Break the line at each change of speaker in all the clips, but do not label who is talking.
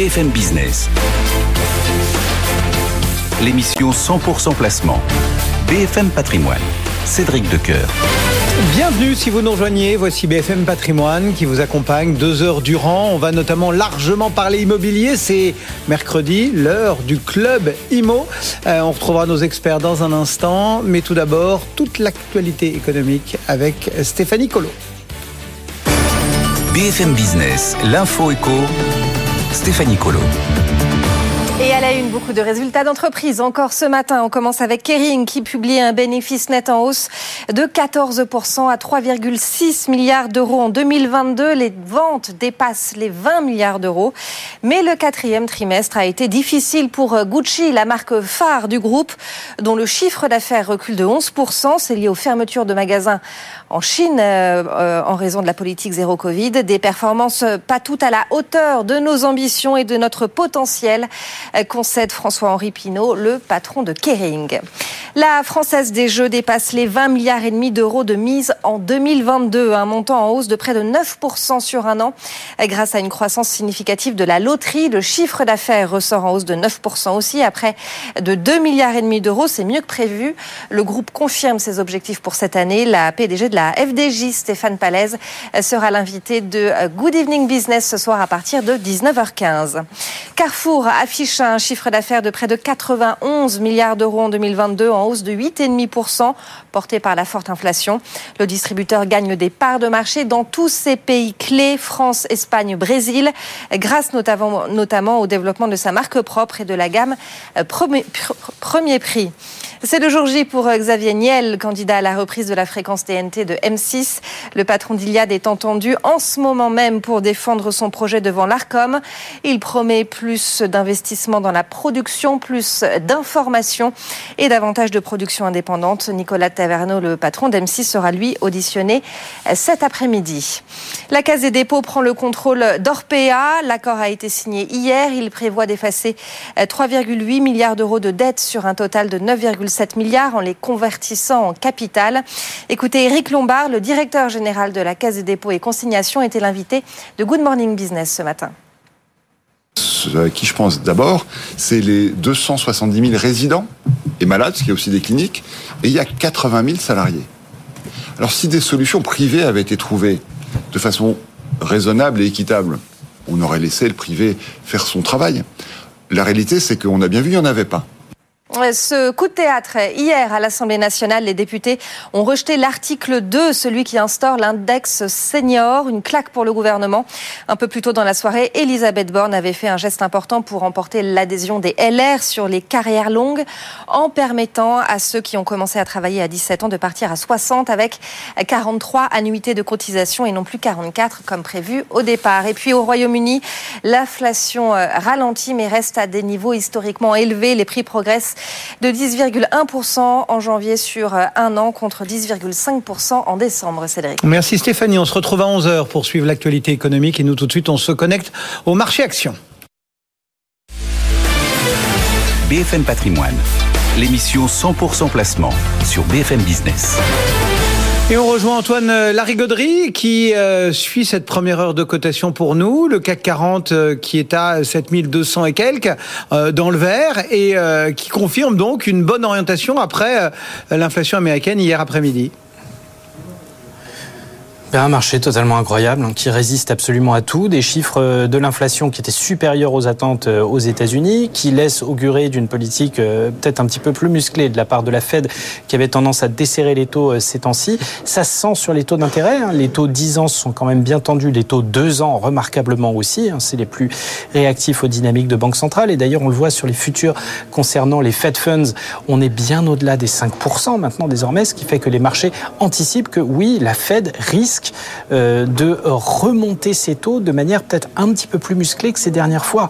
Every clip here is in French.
BFM Business. L'émission 100% placement. BFM Patrimoine. Cédric Decoeur.
Bienvenue si vous nous rejoignez. Voici BFM Patrimoine qui vous accompagne deux heures durant. On va notamment largement parler immobilier. C'est mercredi, l'heure du club IMO. Euh, on retrouvera nos experts dans un instant. Mais tout d'abord, toute l'actualité économique avec Stéphanie Colo.
BFM Business, l'info éco, Stéphanie Colo.
Beaucoup de résultats d'entreprise. Encore ce matin, on commence avec Kering qui publie un bénéfice net en hausse de 14% à 3,6 milliards d'euros en 2022. Les ventes dépassent les 20 milliards d'euros. Mais le quatrième trimestre a été difficile pour Gucci, la marque phare du groupe, dont le chiffre d'affaires recule de 11%. C'est lié aux fermetures de magasins en Chine euh, euh, en raison de la politique zéro Covid. Des performances pas toutes à la hauteur de nos ambitions et de notre potentiel concède François-Henri Pinault, le patron de Kering. La Française des Jeux dépasse les 20 milliards et demi d'euros de mise en 2022, un montant en hausse de près de 9% sur un an. Grâce à une croissance significative de la loterie, le chiffre d'affaires ressort en hausse de 9% aussi, après de 2 milliards et demi d'euros, c'est mieux que prévu. Le groupe confirme ses objectifs pour cette année. La PDG de la FDJ, Stéphane Palaise, sera l'invité de Good Evening Business ce soir à partir de 19h15. Carrefour affiche un chiffre d'affaires de près de 91 milliards d'euros en 2022, en hausse de 8,5%, porté par la forte inflation. Le distributeur gagne des parts de marché dans tous ses pays clés, France, Espagne, Brésil, grâce notamment, notamment au développement de sa marque propre et de la gamme euh, premier, prix. C'est le jour J pour euh, Xavier Niel, candidat à la reprise de la fréquence TNT de M6. Le patron d'Iliade est entendu en ce moment même pour défendre son projet devant l'ARCOM. Il promet plus d'investissements dans la production, plus d'informations et davantage de production indépendante. Nicolas Taverneau, le patron d'M6, sera lui auditionné cet après-midi. La Caisse des dépôts prend le contrôle d'Orpea. L'accord a été signé hier. Il prévoit d'effacer 3,8 milliards d'euros de dettes sur un total de 9,5 7 milliards en les convertissant en capital. Écoutez, Eric Lombard, le directeur général de la Caisse des dépôts et consignations, était l'invité de Good Morning Business ce matin
à qui je pense d'abord, c'est les 270 000 résidents et malades, parce qu'il y a aussi des cliniques, et il y a 80 000 salariés. Alors si des solutions privées avaient été trouvées de façon raisonnable et équitable, on aurait laissé le privé faire son travail. La réalité, c'est qu'on a bien vu, il n'y en avait pas.
Ce coup de théâtre, hier à l'Assemblée nationale, les députés ont rejeté l'article 2, celui qui instaure l'index senior, une claque pour le gouvernement. Un peu plus tôt dans la soirée, Elisabeth Borne avait fait un geste important pour remporter l'adhésion des LR sur les carrières longues, en permettant à ceux qui ont commencé à travailler à 17 ans de partir à 60 avec 43 annuités de cotisation et non plus 44 comme prévu au départ. Et puis au Royaume-Uni, l'inflation euh, ralentit mais reste à des niveaux historiquement élevés. Les prix progressent de 10,1% en janvier sur euh, un an contre 10,5% en décembre, Cédric.
Merci Stéphanie. On se retrouve à 11h pour suivre l'actualité économique et nous tout de suite on se connecte au marché action.
BFM Patrimoine, l'émission 100% placement sur BFM Business.
Et on rejoint Antoine euh, Larigauderie qui euh, suit cette première heure de cotation pour nous. Le CAC 40 euh, qui est à 7200 et quelques dans le vert et qui confirme donc une bonne orientation après l'inflation américaine hier après-midi.
Un marché totalement incroyable hein, qui résiste absolument à tout, des chiffres euh, de l'inflation qui étaient supérieurs aux attentes euh, aux États-Unis, qui laissent augurer d'une politique euh, peut-être un petit peu plus musclée de la part de la Fed qui avait tendance à desserrer les taux ces temps-ci. Ça se sent sur les taux d'intérêt, hein. les taux 10 ans sont quand même bien tendus, les taux 2 ans remarquablement aussi, hein. c'est les plus réactifs aux dynamiques de banque centrale et d'ailleurs on le voit sur les futurs concernant les Fed Funds, on est bien au-delà des 5% maintenant désormais, ce qui fait que les marchés anticipent que oui, la Fed risque euh, de remonter ses taux de manière peut-être un petit peu plus musclée que ces dernières fois.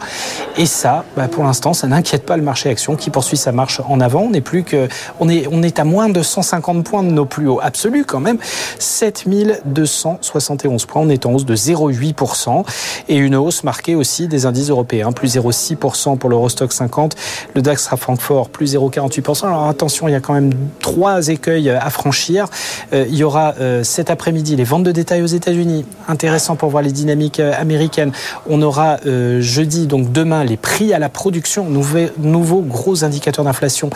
Et ça, bah, pour l'instant, ça n'inquiète pas le marché action qui poursuit sa marche en avant. On est plus que, on est, on est à moins de 150 points de nos plus hauts absolus quand même. 7271 points. On est en hausse de 0,8% et une hausse marquée aussi des indices européens. Plus 0,6% pour l'Eurostock 50. Le DAX à Francfort, plus 0,48%. Alors attention, il y a quand même trois écueils à franchir. Euh, il y aura euh, cet après-midi les ventes de détail aux États-Unis. Intéressant pour voir les dynamiques américaines. On aura jeudi, donc demain, les prix à la production, nouveau, gros indicateur d'inflation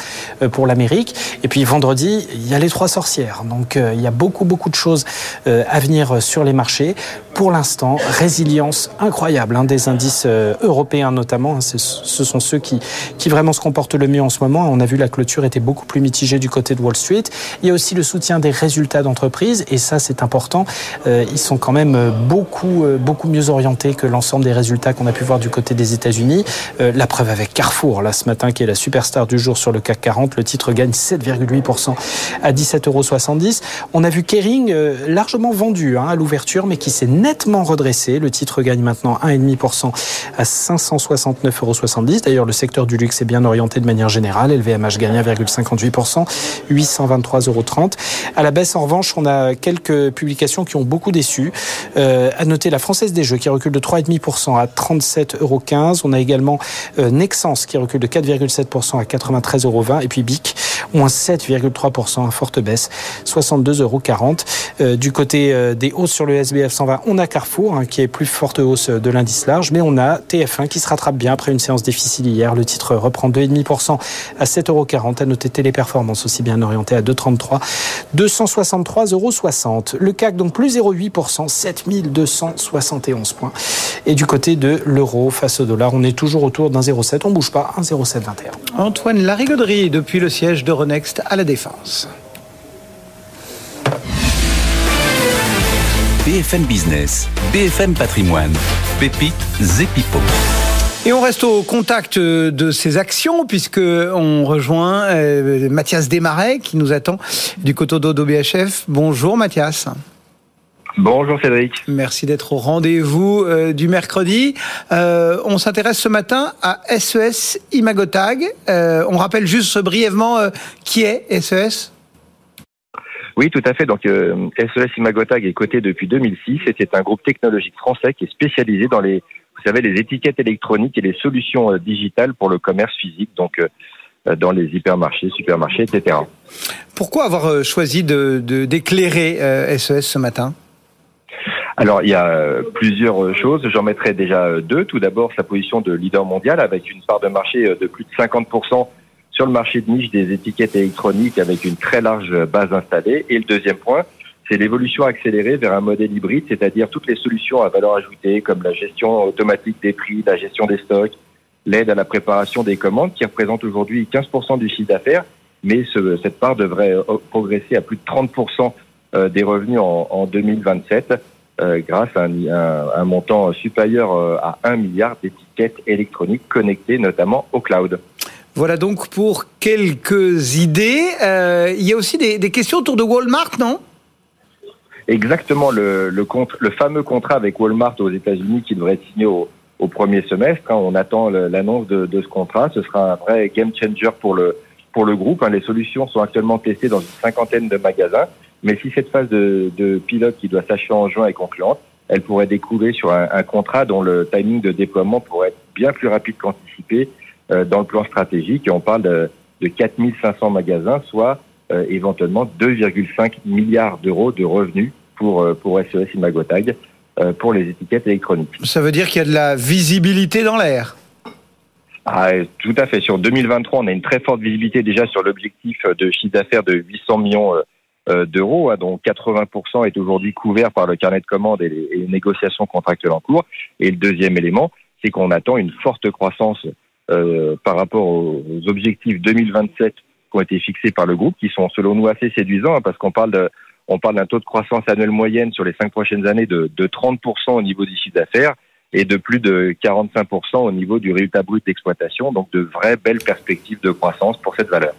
pour l'Amérique. Et puis vendredi, il y a les trois sorcières. Donc il y a beaucoup, beaucoup de choses à venir sur les marchés. Pour l'instant, résilience incroyable hein, des indices européens notamment. Hein, ce sont ceux qui, qui vraiment se comportent le mieux en ce moment. On a vu la clôture était beaucoup plus mitigée du côté de Wall Street. Il y a aussi le soutien des résultats d'entreprise et ça c'est important. Euh, ils sont quand même euh, beaucoup euh, beaucoup mieux orientés que l'ensemble des résultats qu'on a pu voir du côté des États-Unis. la preuve avec Carrefour là ce matin qui est la superstar du jour sur le CAC 40. Le titre gagne 7,8% à 17,70 euros. On a vu Kering largement vendu hein, à l'ouverture mais qui s'est nettement redressé. Le titre gagne maintenant 1,5% à 569,70 euros. D'ailleurs le secteur du luxe est bien orienté de manière générale. LVMH gagne 1,58%, 823,30 euros. À la baisse, en revanche, on a quelques publications qui ont beaucoup déçu. Euh, à noter la Française des Jeux qui recule de 3,5% à 37,15 euros. On a également euh, qui recule de 4,7% à 93,20 euros. Et puis BIC, moins 7,3%, à forte baisse, 62,40 euros. Euh, du côté euh, des hausses sur le SBF 120, on a Carrefour hein, qui est plus forte hausse de l'indice large, mais on a TF1 qui se rattrape bien après une séance difficile hier. Le titre reprend 2,5% à 7,40 euros. À noter Téléperformance aussi bien orienté à 2,33, 263,60 euros. Le CAC donc plus 0,8%, 7271 points. Et du côté de l'euro face au dollar, on est toujours autour d'un 0,7. On bouge pas, 1,0721.
Antoine Larigauderie depuis le siège d'Euronext à la Défense.
BFM Business, BFM Patrimoine, Pépite Zepipo.
Et on reste au contact de ces actions puisque on rejoint euh, Mathias Desmarais qui nous attend du Cotodo d'OBHF. Bonjour Mathias.
Bonjour Cédric.
Merci d'être au rendez-vous euh, du mercredi. Euh, on s'intéresse ce matin à SES Imagotag. on rappelle juste brièvement qui est SES
oui, tout à fait. Donc, euh, SES Imagotag est coté depuis 2006 et c'est un groupe technologique français qui est spécialisé dans les, vous savez, les étiquettes électroniques et les solutions euh, digitales pour le commerce physique, donc euh, euh, dans les hypermarchés, supermarchés, etc.
Pourquoi avoir choisi de d'éclairer SES ce matin?
Alors, il y a plusieurs choses. J'en mettrai déjà deux. Tout d'abord, sa position de leader mondial avec une part de marché de plus de 50% sur le marché de niche des étiquettes électroniques avec une très large base installée. Et le deuxième point, c'est l'évolution accélérée vers un modèle hybride, c'est-à-dire toutes les solutions à valeur ajoutée comme la gestion automatique des prix, la gestion des stocks, l'aide à la préparation des commandes qui représente aujourd'hui 15% du chiffre d'affaires, mais ce, cette part devrait progresser à plus de 30% euh, des revenus en, en 2027 euh, grâce à un, un, un, montant supérieur euh, à 1 milliard d'étiquettes électroniques connectées notamment au cloud.
Voilà donc pour quelques idées. Euh, il y a aussi des, des, questions autour de Walmart, non?
Exactement, le, le, le, fameux contrat avec Walmart aux États-Unis qui devrait être signé au, au premier semestre. Hein, on attend l'annonce de, de, ce contrat. Ce sera un vrai game changer pour le, pour le groupe. Hein. Les solutions sont actuellement testées dans une cinquantaine de magasins. Mais si cette phase de, de pilote qui doit s'achever en juin est concluante, elle pourrait découler sur un, un, contrat dont le timing de déploiement pourrait être bien plus rapide qu'anticipé euh, dans le plan stratégique et on parle de, de 4500 magasins, soit euh, éventuellement 2,5 milliards d'euros de revenus pour, euh, pour SES Imagotag pour les étiquettes électroniques.
Ça veut dire qu'il y a de la visibilité dans l'air?
Ah, tout à fait. Sur 2023, on a une très forte visibilité déjà sur l'objectif de chiffre d'affaires de 800 millions d'euros, hein, dont 80% est aujourd'hui couvert par le carnet de commandes et les, et les, négociations contractuelles en cours. Et le deuxième élément, c'est qu'on attend une forte croissance euh, par rapport aux, objectifs 2027 qui ont été fixés par le groupe, qui sont selon nous assez séduisants, hein, parce qu'on parle de, on parle d'un taux de croissance annuelle moyenne sur les cinq prochaines années de, de 30% au niveau du chiffre d'affaires et de plus de 45% au niveau du résultat brut d'exploitation, donc de vraies belles perspectives de croissance pour cette valeur.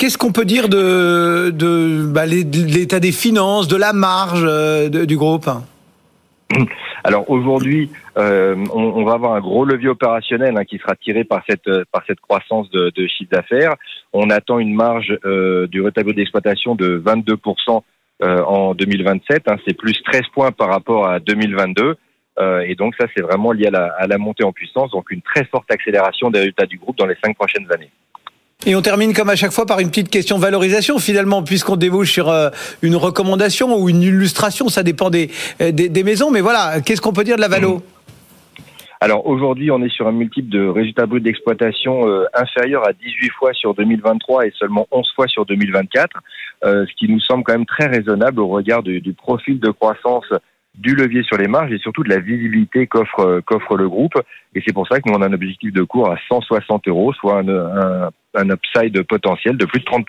Qu'est-ce qu'on peut dire de, de, bah, l'état des finances, de la marge euh, du groupe?
Alors aujourd'hui, euh, on, va avoir un gros levier opérationnel hein, qui sera tiré par cette cette croissance de, chiffre d'affaires. On attend une marge euh, du tableau d'exploitation de 22% euh, en 2027. Hein, c'est plus 13 points par rapport à 2022. Euh, et donc ça, c'est vraiment lié à la, à la, montée en puissance. Donc une très forte accélération des résultats du groupe dans les cinq prochaines années.
Et on termine comme à chaque fois par une petite question valorisation finalement, puisqu'on débouche sur euh, une recommandation ou une illustration, ça dépend des, euh, des, des maisons, mais voilà, qu'est-ce qu'on peut dire de la valo?
Alors aujourd'hui, on est sur un multiple de résultats bruts d'exploitation euh, inférieur à 18 fois sur 2023 et seulement 11 fois sur 2024, euh, ce qui nous semble quand même très raisonnable au regard du profil de croissance du levier sur les marges et surtout de la visibilité qu'offre euh, qu'offre le groupe. Et c'est pour ça que nous on a un objectif de cours à 160 euros, soit un, un, un upside potentiel de plus de 30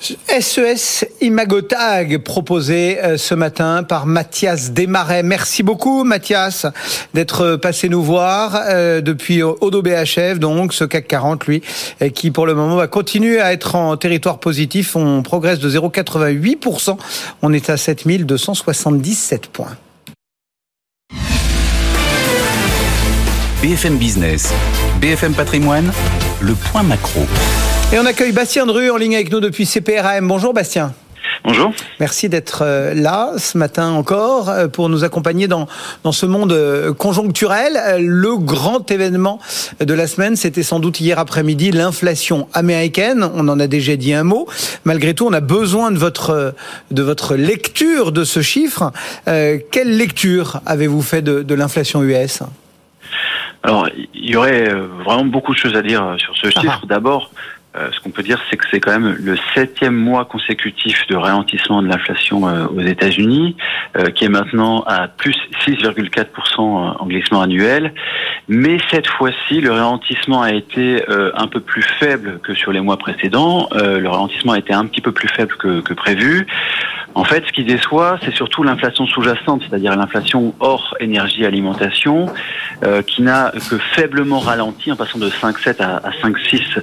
SES Imagotag proposé euh, ce matin par Mathias Desmarais. Merci beaucoup Mathias d'être passé nous voir euh, depuis Odo BHF, donc ce CAC 40 lui, qui pour le moment va continuer à être en territoire positif. On progresse de 0,88%. On est à 7277 points.
BFM Business, BFM Patrimoine, le point macro.
Et on accueille Bastien Dru en ligne avec nous depuis CPRAM. Bonjour Bastien.
Bonjour.
Merci d'être euh, là ce matin encore euh, pour nous accompagner dans, dans ce monde euh, conjoncturel. Le grand événement de la semaine, c'était sans doute hier après-midi l'inflation américaine. On en a déjà dit un mot. Malgré tout, on a besoin de votre, de votre lecture de ce chiffre. quelle lecture avez-vous fait de, de l'inflation US
Alors, il y aurait vraiment beaucoup de choses à dire sur ce chiffre. D'abord, euh, ce qu'on peut dire, c'est que c'est quand même le septième mois consécutif de ralentissement de l'inflation euh, aux États-Unis, euh, qui est maintenant à plus 6,4% en glissement annuel. Mais cette fois-ci, le ralentissement a été un peu plus faible que sur les mois précédents. le ralentissement a été un petit peu plus faible que, que prévu. En fait, ce qui déçoit, c'est surtout l'inflation sous-jacente, c'est-à-dire l'inflation hors énergie alimentation, euh, qui n'a que faiblement ralenti en passant de 5,7 à, à 5,6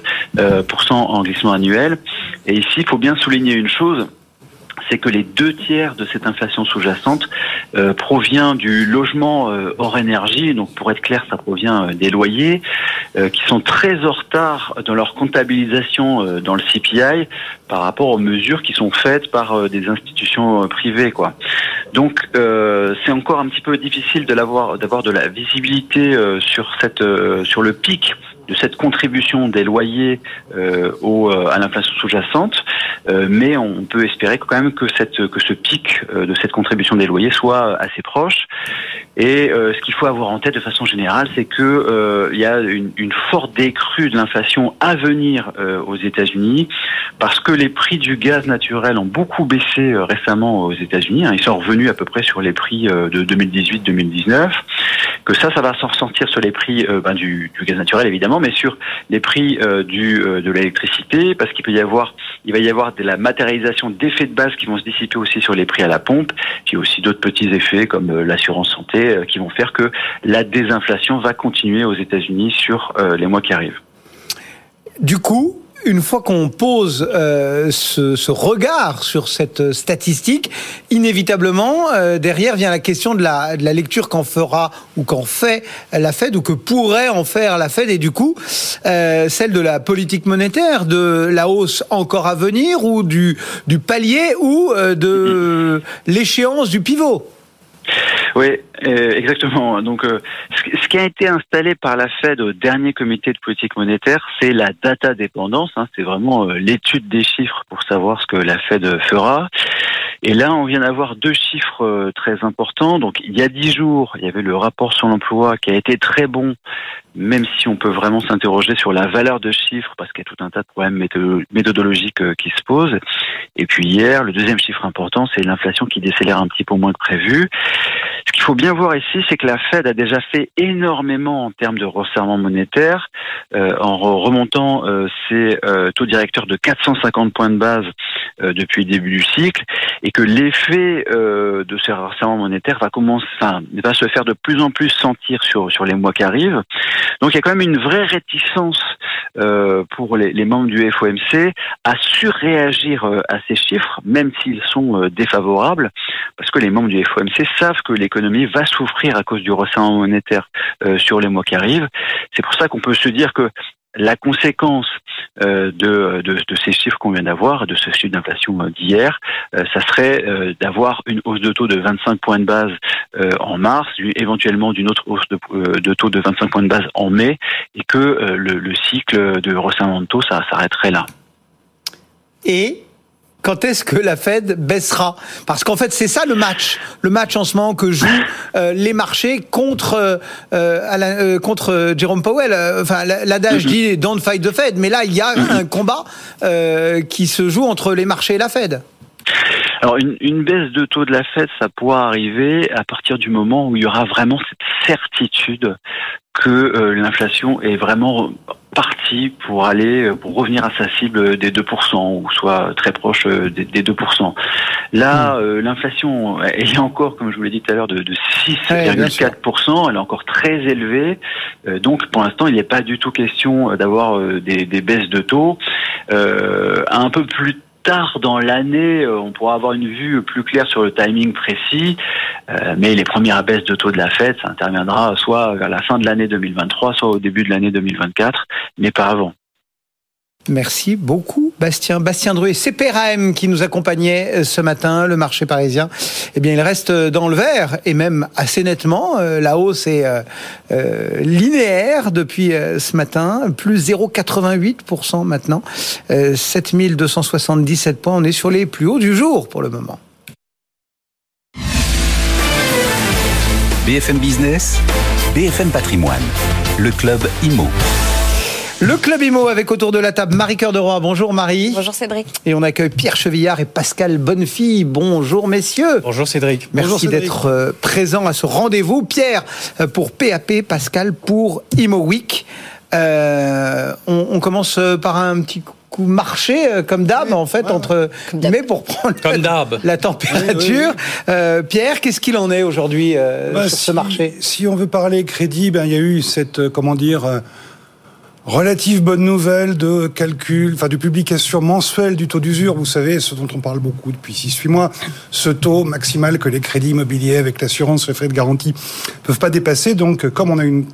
en glissement annuel. Et ici, il faut bien souligner une chose c'est que les deux tiers de cette inflation sous-jacente euh, provient du logement euh, hors énergie. Donc, pour être clair, ça provient euh, des loyers qui sont très en retard dans leur comptabilisation dans le CPI par rapport aux mesures qui sont faites par des institutions privées. Donc, c'est encore un petit peu difficile d'avoir de la visibilité sur le pic de cette contribution des loyers euh, euh, à l'inflation sous-jacente, euh, mais on peut espérer quand même que, cette, que ce pic de cette contribution des loyers soit assez proche. Et ce qu'il faut avoir en tête de façon générale, c'est que il y a une, forte décrue de l'inflation à venir aux États-Unis, parce que les prix du gaz naturel ont beaucoup baissé récemment aux États-Unis. Hein, ils sont revenus à peu près sur les prix de 2018-2019 que ça, ça va s'en ressentir sur les prix ben, du, gaz naturel évidemment, mais sur les prix euh, du, euh, de l'électricité, parce qu'il peut y avoir, il va y avoir de la matérialisation d'effets de base qui vont se dissiper aussi sur les prix à la pompe, puis aussi d'autres petits effets comme euh, l'assurance santé qui vont faire que la désinflation va continuer aux États-Unis sur les mois qui arrivent.
Du coup, une fois qu'on pose euh, ce, ce, regard sur cette statistique, inévitablement, euh, derrière vient la question de la, de la lecture qu'en fera ou qu'en fait la Fed ou que pourrait en faire la Fed et du coup, euh, celle de la politique monétaire, de la hausse encore à venir ou du, du palier ou euh, de l'échéance du pivot?
Oui, euh, exactement. Donc, euh, ce qui a été installé par la Fed au dernier comité de politique monétaire, c'est la data dépendance. Hein, c'est vraiment euh, l'étude des chiffres pour savoir ce que la Fed fera. Et là, on vient d'avoir deux chiffres euh, très importants. Donc, il y a dix jours, il y avait le rapport sur l'emploi qui a été très bon, même si on peut vraiment s'interroger sur la valeur de chiffres parce qu'il y a tout un tas de problèmes méthodologiques qui se posent. Et puis hier, le deuxième chiffre important, c'est l'inflation qui décélère un petit peu moins que prévu. Ce qu'il faut bien voir ici, c'est que la Fed a déjà fait énormément en termes de resserrement monétaire, euh, en remontant euh, ses euh, taux directeurs de 450 points de base depuis le début du cycle, et que l'effet de ces resserrements monétaires va commencer, enfin, va se faire de plus en plus sentir sur les mois qui arrivent. Donc il y a quand même une vraie réticence pour les, les, membres du FOMC à surréagir à ces chiffres, même s'ils sont défavorables, parce que les membres du FOMC savent que l'économie va souffrir à cause du resserrement monétaire sur les mois qui arrivent. C'est pour ça qu'on peut se dire que La conséquence de, de, ces chiffres qu'on vient d'avoir, de ce chiffre d'inflation d'hier, ça serait d'avoir une hausse de taux de 25 points de base en mars, éventuellement d'une autre hausse de, taux de 25 points de base en mai, et que le, le cycle de resserrement de taux, ça s'arrêterait là.
Et quand est-ce que la Fed baissera? Parce qu'en fait, c'est ça le match. Le match en ce moment que jouent euh, les marchés contre, euh, euh, contre Jerome Powell. Enfin, l'adage mm-hmm. dit don't fight the Fed. Mais là, il y a un combat qui se joue entre les marchés et la Fed.
Alors une, une, baisse de taux de la Fed, ça pourra arriver à partir du moment où il y aura vraiment cette certitude que l'inflation est vraiment parti pour aller euh, pour revenir à sa cible des 2% ou soit très proche euh, des, 2%. Là, hmm. euh, l'inflation, elle est encore, comme je vous l'ai dit tout à l'heure, de, 6,4%. elle est encore très élevée. donc, pour l'instant, il n'est pas du tout question d'avoir des, des, baisses de taux. un peu plus tard dans l'année, euh, on pourra avoir une vue plus claire sur le timing précis. Euh, mais les premières baisses de taux de la Fed, ça interviendra soit vers la fin de l'année 2023, soit au début de l'année 2024, mais pas avant.
Merci beaucoup, Bastien. Bastien c'est PRAM qui nous accompagnait euh, ce matin, le marché parisien. Eh bien, il reste dans le vert et même assez nettement. Euh, la hausse est euh, linéaire depuis ce matin, plus 0,88% maintenant, 7277 points. On est sur les plus hauts du jour pour le moment.
BFM Business, BFM Patrimoine, le club IMO.
Le Club Imo avec autour de la table Marie Cœur de Roi. Bonjour Marie.
Bonjour Cédric.
Et on accueille Pierre Chevillard et Pascal Bonnefille. Bonjour messieurs.
Bonjour Cédric.
Merci d'être euh, présent à ce rendez-vous. Pierre euh, pour PAP, Pascal pour Imo Week. Euh, on, commence par un petit coup marché comme d'hab en fait entre mais pour prendre la, température. Pierre, qu'est-ce qu'il en est aujourd'hui bah, sur ce marché?
Si on veut parler crédit, ben il y a eu cette comment dire Relative bonne nouvelle de calcul, enfin de publication mensuelle du taux d'usure, vous savez, ce dont on parle beaucoup depuis 6-8 mois, ce taux maximal que les crédits immobiliers avec l'assurance, les frais de garantie peuvent pas dépasser. Donc, comme on a une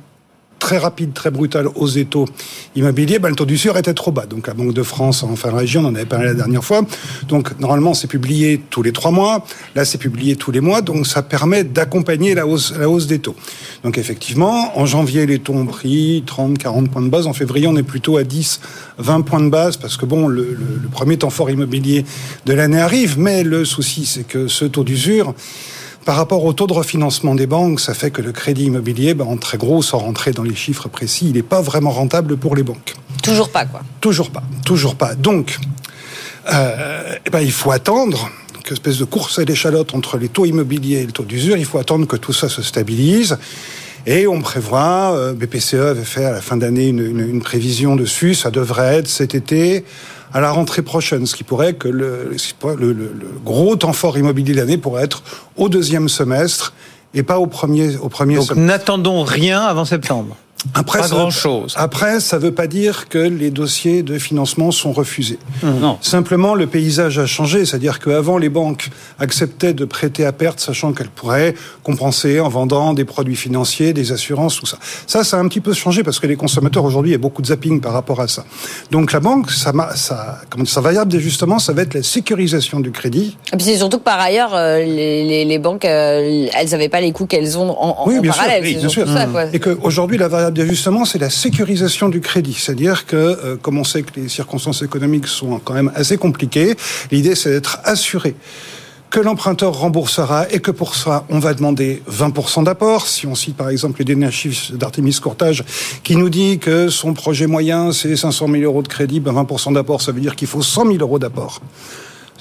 très rapide, très brutale aux étaux immobiliers, ben, le taux d'usure était trop bas. Donc la Banque de France, enfin la région, on en avait parlé la dernière fois. Donc normalement, c'est publié tous les trois mois. Là, c'est publié tous les mois. Donc ça permet d'accompagner la hausse, la hausse des taux. Donc effectivement, en janvier, les taux ont pris 30, 40 points de base. En février, on est plutôt à 10, 20 points de base parce que bon, le premier temps fort immobilier de l'année arrive. Mais le souci, c'est que ce taux d'usure, par rapport au taux de refinancement des banques, ça fait que le crédit immobilier, ben, en très gros, sans rentrer dans les chiffres précis, il n'est pas vraiment rentable pour les banques.
Toujours pas, quoi.
Toujours pas, toujours pas. Donc, euh, eh ben, il faut attendre que espèce de course à l'échalote entre les taux immobiliers et le taux d'usure, il faut attendre que tout ça se stabilise. Et on prévoit, euh, BPCE avait fait à la fin d'année une, une, une prévision dessus, ça devrait être cet été à la rentrée prochaine, ce qui pourrait que le, le, le, gros temps fort immobilier de l'année pourrait être au deuxième semestre et pas au premier, au premier
Donc n'attendons rien avant septembre.
Après,
pas grand chose.
Après, ça ne veut pas dire que les dossiers de financement sont refusés.
Mmh. Non.
Simplement, le paysage a changé. C'est-à-dire qu'avant, les banques acceptaient de prêter à perte, sachant qu'elles pourraient compenser en vendant des produits financiers, des assurances, tout ça. Ça, ça a un petit peu changé parce que les consommateurs aujourd'hui, il y a beaucoup de zapping par rapport à ça. Donc la banque, ça, ça, comment, sa variable d'ajustement, ça va être la sécurisation du crédit.
Et puis c'est surtout que par ailleurs, euh, les, les, les banques, euh, elles n'avaient pas les coûts qu'elles ont en,
oui,
en
bien
parallèle.
Sûr, oui, bien sûr. Ça, quoi. Et qu'aujourd'hui, la variable d'ajustement, c'est la sécurisation du crédit. C'est-à-dire que, euh, comme on sait que les circonstances économiques sont quand même assez compliquées, l'idée c'est d'être assuré que l'emprunteur remboursera et que pour ça, on va demander 20% d'apport. Si on cite par exemple les derniers chiffres d'Artemis Courtage qui nous dit que son projet moyen, c'est 500 000 euros de crédit, ben 20% d'apport, ça veut dire qu'il faut 100 000 euros d'apport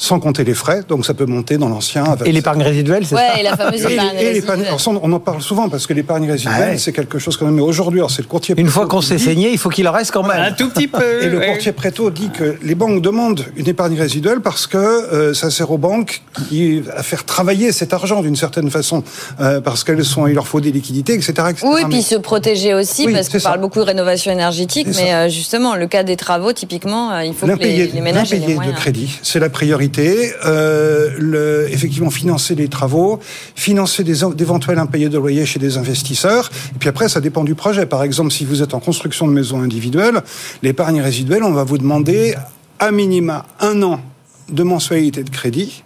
sans compter les frais, donc ça peut monter dans l'ancien.
Et l'épargne résiduelle, c'est
ouais,
ça
et la fameuse épargne résiduelle.
on en parle souvent parce que l'épargne résiduelle, ah c'est quelque chose quand même. Mais aujourd'hui, c'est le courtier.
Une fois qu'on s'est saigné, il faut qu'il en reste quand même
un tout petit peu.
Et le courtier Préto dit que les banques demandent une épargne résiduelle parce que euh, ça sert aux banques qui, à faire travailler cet argent d'une certaine façon, euh, parce qu'elles sont, il leur faut des liquidités, etc. etc.
Oui, puis se protéger aussi, parce qu'on parle beaucoup de rénovation énergétique, mais euh, justement, le cas des travaux, typiquement, il faut que les, les ménages aient les
de crédit, c'est la priorité euh, effectivement financer les travaux, financer des d'éventuels impayés de loyer chez des investisseurs. Et puis après, ça dépend du projet. Par exemple, si vous êtes en construction de maisons individuelles, l'épargne résiduelle, on va vous demander à minima un an de mensualité de crédit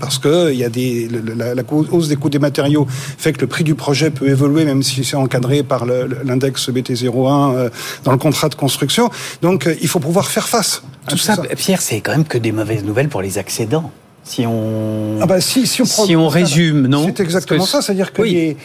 parce que il y a des, la, la, hausse des coûts des matériaux fait que le prix du projet peut évoluer, même si c'est encadré par l'index BT01 euh, dans le contrat de construction. Donc, euh, il faut pouvoir faire face.
Tout, ça, Pierre, c'est quand même que des mauvaises nouvelles pour les accédants. Si on,
ah bah si, si on,
si on résume, non?
C'est exactement ça, c'est-à-dire que les,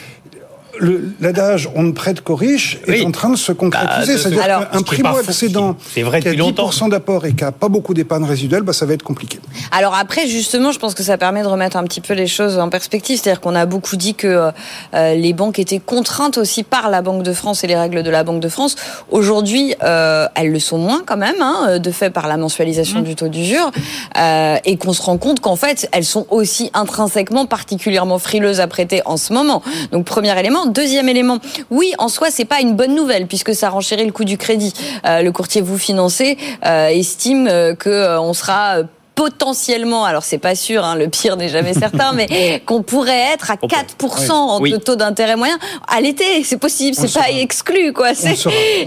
l'adage on ne prête qu'aux riches est en train de se concrétiser. Bah, C'est-à-dire qu'un primo-accédant qui a 10% d'apport et qui n'a pas beaucoup d'épargne résiduelle, bah, ça va être compliqué.
Alors après, justement, je pense que ça permet de remettre un petit peu les choses en perspective. C'est-à-dire qu'on a beaucoup dit que euh, les banques étaient contraintes aussi par la Banque de France et les règles de la Banque de France. Aujourd'hui, euh, elles le sont moins quand même, hein, de fait par la mensualisation mmh. du taux d'usure, euh, et qu'on se rend compte qu'en fait, elles sont aussi intrinsèquement particulièrement frileuses à prêter en ce moment. Donc premier élément. Deuxième élément, oui, en soi, c'est pas une bonne nouvelle puisque ça renchérit le coût du crédit. Euh, le courtier vous financez euh, estime euh, que on sera potentiellement, alors c'est pas sûr, hein, le pire n'est jamais certain, mais qu'on pourrait être à 4% en taux d'intérêt moyen à l'été. C'est possible, c'est pas exclu, quoi.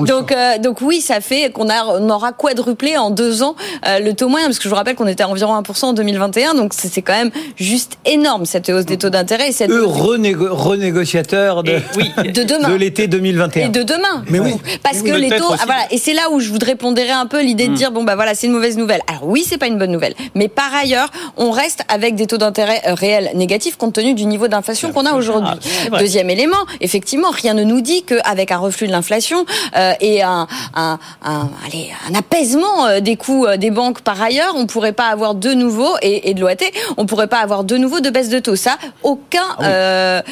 donc, euh, donc oui, ça fait qu'on on aura quadruplé en deux ans euh, le taux moyen, parce que je vous rappelle qu'on était à environ 1% en 2021, donc c'est quand même juste énorme cette hausse des taux d'intérêt.
Cette Eux, renégociateurs de, oui, de demain, de l'été 2021
et de demain. Mais oui, parce que les taux, ah, voilà, et c'est là où je voudrais pondérer un peu l'idée de mm. dire bon bah voilà, c'est une mauvaise nouvelle. Alors oui, c'est pas une bonne nouvelle. Mais par ailleurs, on reste avec des taux d'intérêt euh, réels négatifs compte tenu du niveau d'inflation qu'on a aujourd'hui. Ah, Deuxième élément, effectivement, rien ne nous dit qu'avec un reflux de l'inflation euh, et un, un, un, allez, un apaisement euh, des coûts des banques par ailleurs, on pourrait pas avoir de nouveau et, et de l'OAT, on pourrait pas avoir de nouveau de baisse de taux. Ça, aucun ah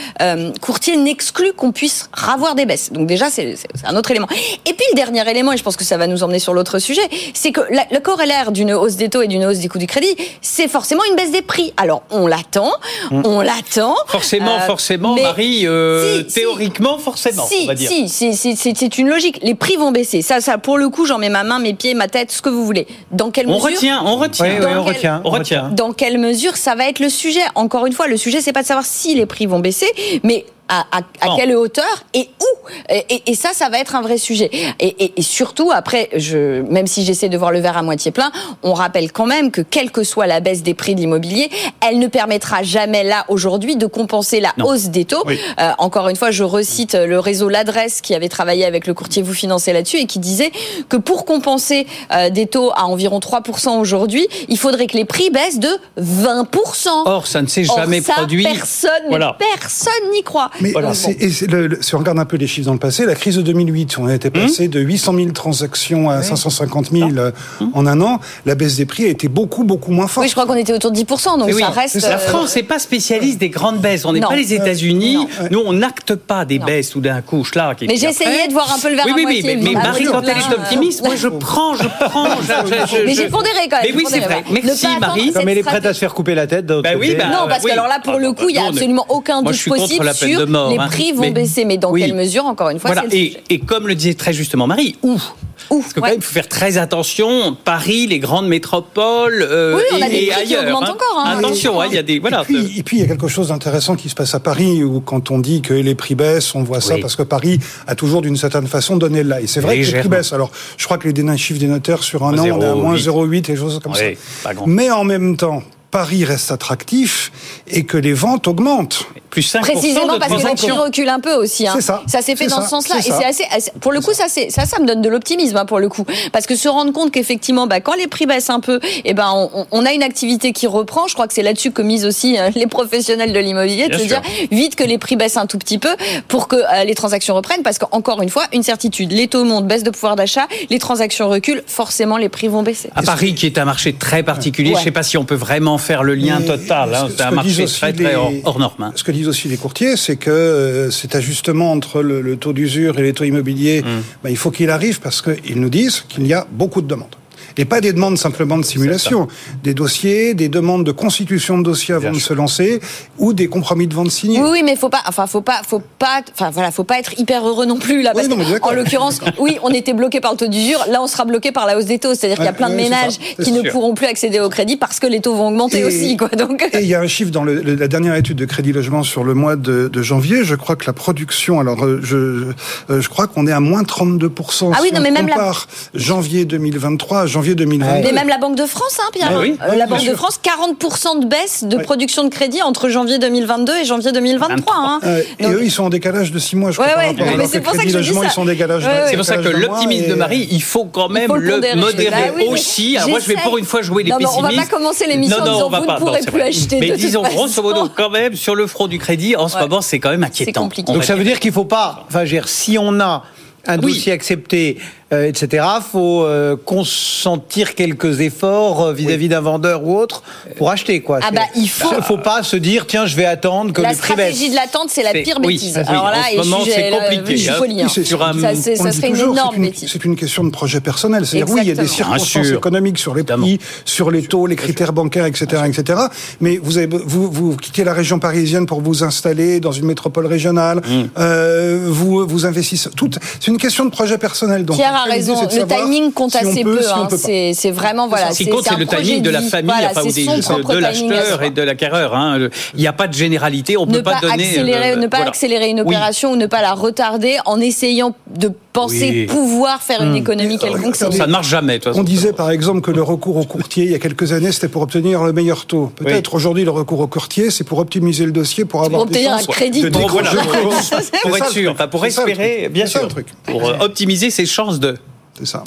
courtier n'exclut qu'on puisse ravoir des baisses. Donc déjà, c'est un autre élément. Et puis le dernier élément, et je pense que ça va nous emmener sur l'autre sujet, c'est que le corrélaire d'une hausse des taux et d'une hausse des coûts du crédit, c'est forcément une baisse des prix. Alors, on l'attend, mm. on l'attend.
Forcément, euh, forcément, Marie, euh, théoriquement, forcément,
si,
on va dire.
Si, c'est une logique. Les prix vont baisser. Ça, ça, pour le coup, j'en mets ma main, mes pieds, ma tête, ce que vous voulez. Dans quelle
on
mesure
retient, on retient,
on,
retient, on retient.
Dans quelle mesure ça va être le sujet? Encore une fois, le sujet, c'est pas de savoir si les prix vont baisser, mais à, à, à quelle hauteur et où et, et, ça, ça va être un vrai sujet. Et, et surtout, après, je, même si j'essaie de voir le verre à moitié plein, on rappelle quand même que quelle que soit la baisse des prix de l'immobilier, elle ne permettra jamais là aujourd'hui de compenser la hausse des taux. Euh, encore une fois, je recite le réseau L'Adresse qui avait travaillé avec le courtier Vous Financez là-dessus et qui disait que pour compenser euh, des taux à environ 3% aujourd'hui, il faudrait que les prix baissent de 20%.
Or, ça ne s'est jamais
ça,
produit.
Personne, voilà. personne n'y croit.
Mais si on regarde un peu les chiffres dans le passé, la crise de 2008, on a été passé de 800 000 transactions à 550 000 euh, en un an. La baisse des prix a été beaucoup, beaucoup moins forte.
Oui, je crois qu'on était autour de 10%, donc ça reste...
La France n'est pas spécialiste des grandes baisses. On n'est pas les États-Unis. Nous, on n'acte pas des baisses tout d'un coup. Là,
mais j'essayais de voir un peu le verre
oui,
oui,
oui, mais, mais Marie, quand elle est optimiste, moi, je prends, je prends.
mais j'ai pondéré quand même.
Mais oui, c'est vrai. Merci, Marie.
mais elle est prête à se faire couper la tête.
Bah oui, bah,
non, parce que alors là, pour le coup, il n'y a absolument aucun doute possible sur les hein. prix vont baisser. Mais dans quelle mesure, encore une fois,
et, et comme le disait très justement Marie, où? Parce que quand même, il faut faire très attention. Paris, les grandes métropoles
euh,
oui,
on a
des
et, ailleurs. Qui augmentent
hein.
encore. Hein.
Attention, hein, il y a des voilà.
Et puis, et puis, il y a quelque chose d'intéressant qui se passe à Paris où quand on dit que les prix baissent, on voit ça parce que Paris a toujours d'une certaine façon donné là. Et c'est vrai que les prix baissent. Alors, je crois que les chiffres des notaires sur un an, on est à moins 0,8 et choses comme ça. Mais en même temps, Paris reste attractif et que les ventes augmentent.
Plus 5%
Précisément parce que le prix recule un peu aussi. Hein.
C'est ça.
Ça s'est fait dans ce sens-là. Et c'est assez, pour le coup, ça, c'est, ça, ça me donne de l'optimisme, hein, pour le coup. Parce que se rendre compte qu'effectivement, bah, quand les prix baissent un peu, eh ben, on, on, a une activité qui reprend. Je crois que c'est là-dessus que misent aussi euh, les professionnels de l'immobilier, de se dire vite que les prix baissent un tout petit peu pour que euh, les transactions reprennent. Parce qu'encore une fois, une certitude, les taux montent, baisse de pouvoir d'achat, les transactions reculent, forcément les prix vont baisser.
À Paris, qui est un marché très particulier, je je sais pas si on peut vraiment faire le lien total. Hein, c'est un marché très, très hors, norme. Hein.
Ce que disent aussi les courtiers, c'est que euh, cet ajustement entre le, taux d'usure et les taux immobiliers, mm. ben, il faut qu'il arrive parce qu'ils nous disent qu'il y a beaucoup de demandes. Et pas des demandes simplement de simulation, des dossiers, des demandes de constitution de dossiers avant de se lancer, ou des compromis de vente signés.
Oui, oui, mais faut pas, enfin, faut pas, faut pas, enfin voilà, faut pas être hyper heureux non plus là, parce
Oui, non, mais
que,
d'accord.
en l'occurrence, oui, on était bloqué par le taux d'usure, là on sera bloqué par la hausse des taux, c'est-à-dire qu'il y a plein de ménages qui ne pourront plus accéder au crédit parce que les taux vont augmenter
Et-
aussi, quoi. Donc,
Et il y a un chiffre dans le- la dernière étude de Crédit Logement sur le mois de, de janvier. Je crois que la production, alors euh, je, euh, je crois qu'on est à moins 32%.
Ah oui,
si
non,
on
mais même la-
compare janvier 2023 à janvier 2022.
Mais même la Banque de France, hein, Pierre.
Ah oui,
Euh,
oui,
la Banque de. France, 40% de baisse de production de crédit entre janvier 2022 et janvier 2023. Hein.
Euh, et
Donc-
eux, ils sont en décalage de 6 mois, je crois.
Ouais, ouais, mais c'est pour ça que je dis ça.
C'est pour ça l'optimisme
et-
de Marie, il faut quand même
faut le
modérer
Bah oui,
aussi. Alors moi, je vais pour une fois jouer les
Non, mais on va
pessimistes.
pas commencer l'émission en disant, vous ne pourrez plus acheter
Mais disons, grosso modo, quand même, sur le front du crédit, en ce moment, c'est quand même inquiétant.
Donc ça veut
dire.
qu'il faut pas, enfin, je veux dire, si on a un dossier accepté, euh, etc., faut euh, consentir quelques efforts euh, vis-à-vis d'un vendeur ou autre pour acheter, quoi.
Ah bah, il faut-
faut pas se dire, tiens, je vais attendre que
La
le prix baisse.
stratégie de l'attente, c'est la pire bêtise.
oui,
Alors
en
là,
ce
et
moment,
je-
c'est
là,
compliqué, hein.
hein.
C'est-
Ça, ça serait une énorme
c'est une-
bêtise.
C'est une question de projet personnel. C'est-à-dire, oui, il y a des circonstances économiques sur les prix, sur les taux, les critères bancaires, etc., etc. Mais vous, avez, vous, vous quittez la région parisienne pour vous installer dans une métropole régionale.
Mmh.
Euh, vous, vous investissez. Tout, c'est une question de projet personnel. Donc,
Pierre a raison. Le
savoir
timing compte
si
assez
peut,
peu.
si
hein. C'est vraiment voilà.
Ce qui compte, c'est le timing de la famille,
Voilà,
enfin, de, l'acheteur et de l'acquéreur. hein. Il n'y a pas de généralité, on ne peut pas,
pas,
donner.
accélérer,
le-
ne pas
voilà.
accélérer une
Oui.
opération ou ne pas la retarder en essayant de penser
Oui.
pouvoir faire une économie quelconque. c'est
regardez,
Ça ne marche jamais, de toute
On disait par exemple que le recours au courtier il y a quelques années c'était pour obtenir le meilleur taux. Peut-être aujourd'hui le recours au courtier c'est pour optimiser le dossier pour avoir
Pour
des
obtenir un
chances
crédit
de
Bon, voilà, pour, pour être sûr, enfin, pour espérer,
truc.
bien sûr,
truc.
pour euh, optimiser ses chances de.
C'est ça.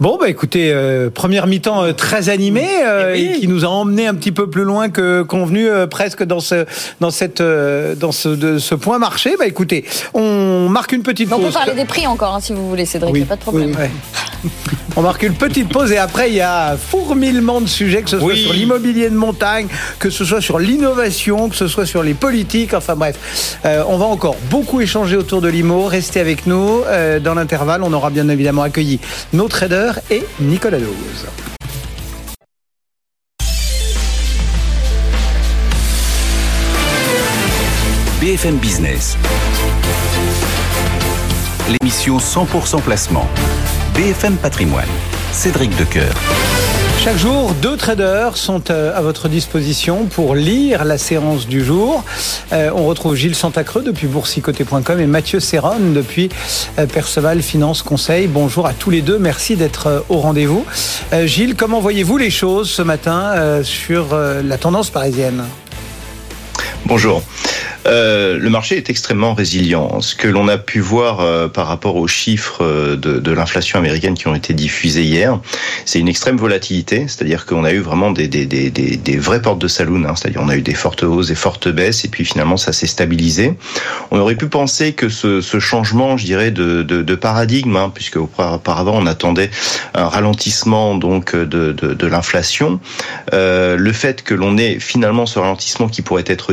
Bon, bah écoutez, euh, première mi-temps euh, très animée euh,
Eh oui.
et qui nous a emmené un petit peu plus loin que convenu euh, presque dans ce dans cette euh, dans ce de ce point marché. Bah écoutez, on marque une petite
Mais on
pause.
peut parler des prix encore, hein, si vous voulez, Cédric.
Oui.
y a pas de problème.
Oui,
Ouais. On marque une petite pause et après il y a fourmillement de sujets, que ce soit
Oui.
sur l'immobilier de montagne, que ce soit sur l'innovation, que ce soit sur les politiques, enfin bref. Euh, on va encore beaucoup échanger autour de l'IMO. Restez avec nous. Euh, dans l'intervalle, on aura bien évidemment accueilli nos traders et Nicolas Dose.
BFM Business. L'émission 100% placement. BFM Patrimoine. Cédric Decoeur.
Chaque jour, deux traders sont euh, à votre disposition pour lire la séance du jour. Euh, on retrouve Gilles Santacreux depuis boursicoté.com et Mathieu Serron depuis euh, Perceval Finance Conseil. Bonjour à tous les deux, merci d'être au rendez-vous. Gilles, comment voyez-vous les choses ce matin sur la tendance parisienne?
Bonjour. Euh, le marché est extrêmement résilient. Ce que l'on a pu voir euh, par rapport aux chiffres euh, de, l'inflation américaine qui ont été diffusés hier, c'est une extrême volatilité, c'est-à-dire qu'on a eu vraiment des, des, vraies portes de saloon, hein, c'est-à-dire on a eu des fortes hausses, des fortes baisses, et puis finalement ça s'est stabilisé. On aurait pu penser que ce, changement, je dirais, de, de, paradigme, hein, puisque auparavant on attendait un ralentissement donc de, l'inflation, le fait que l'on ait finalement ce ralentissement qui pourrait être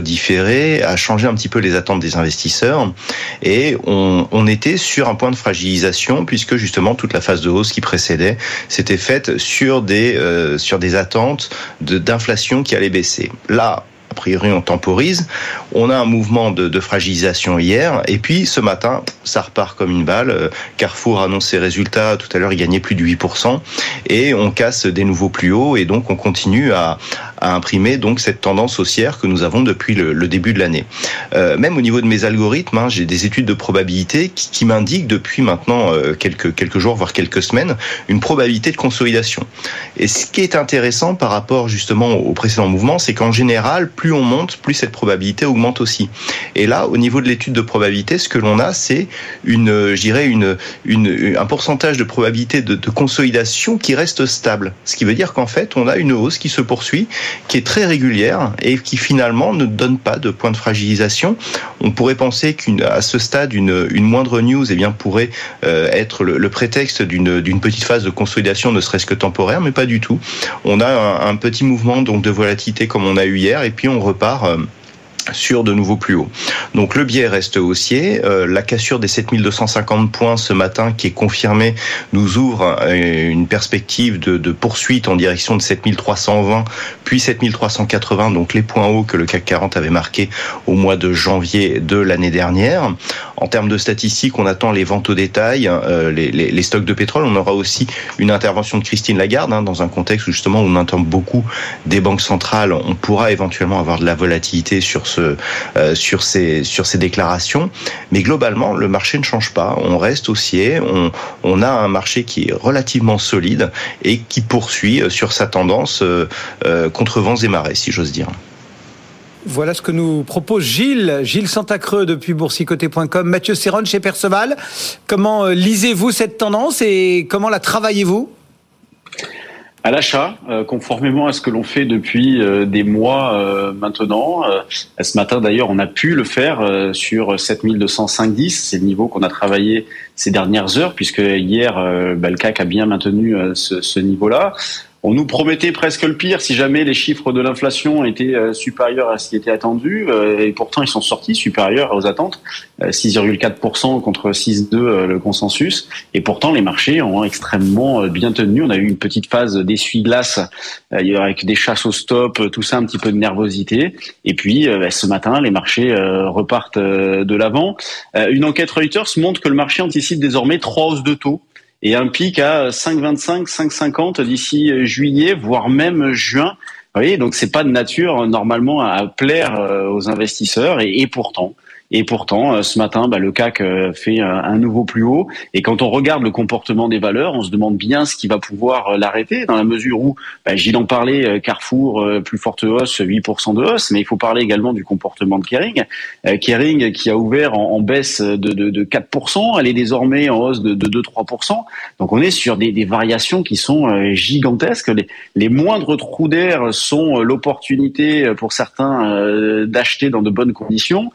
a changé un petit peu les attentes des investisseurs et on, était sur un point de fragilisation puisque justement toute la phase de hausse qui précédait s'était faite sur des euh, attentes d'inflation qui allait baisser. Là, a priori, on temporise. On a un mouvement de, de, fragilisation hier. Et puis, ce matin, ça repart comme une balle. Euh, Carrefour annonce ses résultats. Tout à l'heure, il gagnait plus de 8%. Et on casse des nouveaux plus hauts. Et donc, on continue à, à imprimer donc cette tendance haussière que nous avons depuis le, le début de l'année. Euh, même au niveau de mes algorithmes, hein, j'ai des études de probabilité qui, qui m'indiquent depuis maintenant euh, quelques, quelques jours, voire quelques semaines, une probabilité de consolidation. Et ce qui est intéressant par rapport justement au précédent mouvement, c'est qu'en général, plus on monte, plus cette probabilité augmente aussi. Et là, au niveau de l'étude de probabilité, ce que l'on a, c'est une, dirais, une, un pourcentage de probabilité de, consolidation qui reste stable. Ce qui veut dire qu'en fait, on a une hausse qui se poursuit, qui est très régulière et qui finalement ne donne pas de point de fragilisation. On pourrait penser qu'à ce stade, une, moindre news eh bien, pourrait euh, être le, le prétexte d'une petite phase de consolidation, ne serait-ce que temporaire, mais pas du tout. On a un, un petit mouvement donc de volatilité comme on a eu hier, et puis on repart. Euh, sur de nouveaux plus hauts. Donc le biais reste haussier. Euh, la cassure des 7250 points ce matin qui est confirmée nous ouvre euh, une perspective de, de poursuite en direction de 7320 puis 7380, donc les points hauts que le CAC 40 avait marqués au mois de janvier de l'année dernière. En termes de statistiques, on attend les ventes au détail, euh, les, les, les, stocks de pétrole. On aura aussi une intervention de Christine Lagarde hein, dans un contexte où justement on entend beaucoup des banques centrales. On pourra éventuellement avoir de la volatilité sur ce euh, sur ces sur ces déclarations, mais globalement le marché ne change pas. On reste haussier. On on a un marché qui est relativement solide et qui poursuit sur sa tendance euh, contre vents et marées, si j'ose dire.
Voilà ce que nous propose Gilles, Gilles Santacreux depuis boursicoté.com, Mathieu Serron chez Perceval. Comment lisez-vous cette tendance et comment la travaillez-vous?
À l'achat, euh, conformément à ce que l'on fait depuis euh, des mois euh, maintenant. ce matin d'ailleurs, on a pu le faire sur 7205,10. C'est le niveau qu'on a travaillé ces dernières heures, puisque hier, le CAC a bien maintenu ce niveau-là. On nous promettait presque le pire si jamais les chiffres de l'inflation étaient euh, supérieurs à ce qui était attendu, euh, et pourtant ils sont sortis supérieurs aux attentes, 6,4% euh, contre 6,2 le consensus, et pourtant les marchés ont extrêmement bien tenu. On a eu une petite phase d'essuie-glace avec des chasses au stop, tout ça, un petit peu de nervosité, et puis bah, ce matin les marchés repartent de l'avant. Une enquête Reuters montre que le marché anticipe désormais trois hausses de taux et un pic à 5,25, 5,50 d'ici juillet, voire même juin. Vous voyez, donc c'est pas de nature normalement à plaire euh, aux investisseurs et pourtant, et pourtant, euh, ce matin, bah, le CAC euh, fait un nouveau plus haut. Et quand on regarde le comportement des valeurs, on se demande bien ce qui va pouvoir euh, l'arrêter, dans la mesure où, bah, Gilles en parlait, Carrefour, plus forte hausse, 8% de hausse, mais il faut parler également du comportement de Kering. Kering qui a ouvert en, baisse de, de, de, 4%, elle est désormais en hausse de, de 2-3%. Donc on est sur des, variations qui sont gigantesques. Les, moindres trous d'air sont l'opportunité pour certains d'acheter dans de bonnes conditions.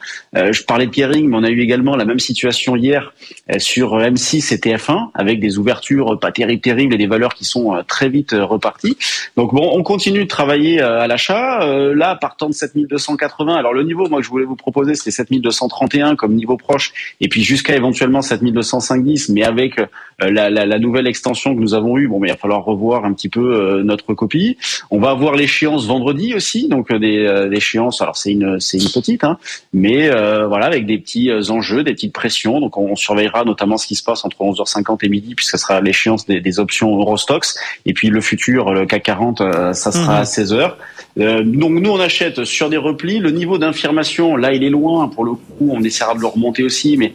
Je parlais de Kering, mais on a eu également la même situation hier euh, sur euh, M6 et TF1 avec des ouvertures pas terribles, terribles et des valeurs qui sont euh, très vite reparties. Donc bon, on continue de travailler à l'achat. Là, partant de 7280, alors le niveau, moi que je voulais vous proposer, c'était 7231 comme niveau proche, et puis jusqu'à éventuellement 7250, mais avec la, nouvelle extension que nous avons eue, bon, mais il va falloir revoir un petit peu notre copie. On va avoir l'échéance vendredi aussi, donc des, échéances. Alors c'est une, une petite, hein, mais voilà, avec des petits euh, enjeux, des petites pressions. Donc on, surveillera notamment ce qui se passe entre 11h50 et midi, puisque ce sera l'échéance des, des, options Eurostox. Et puis le futur, le CAC 40, euh, ça sera à 16h. Euh, donc nous on achète sur des replis. Le niveau d'infirmation, là il est loin. Pour le coup, on essaiera de le remonter aussi, mais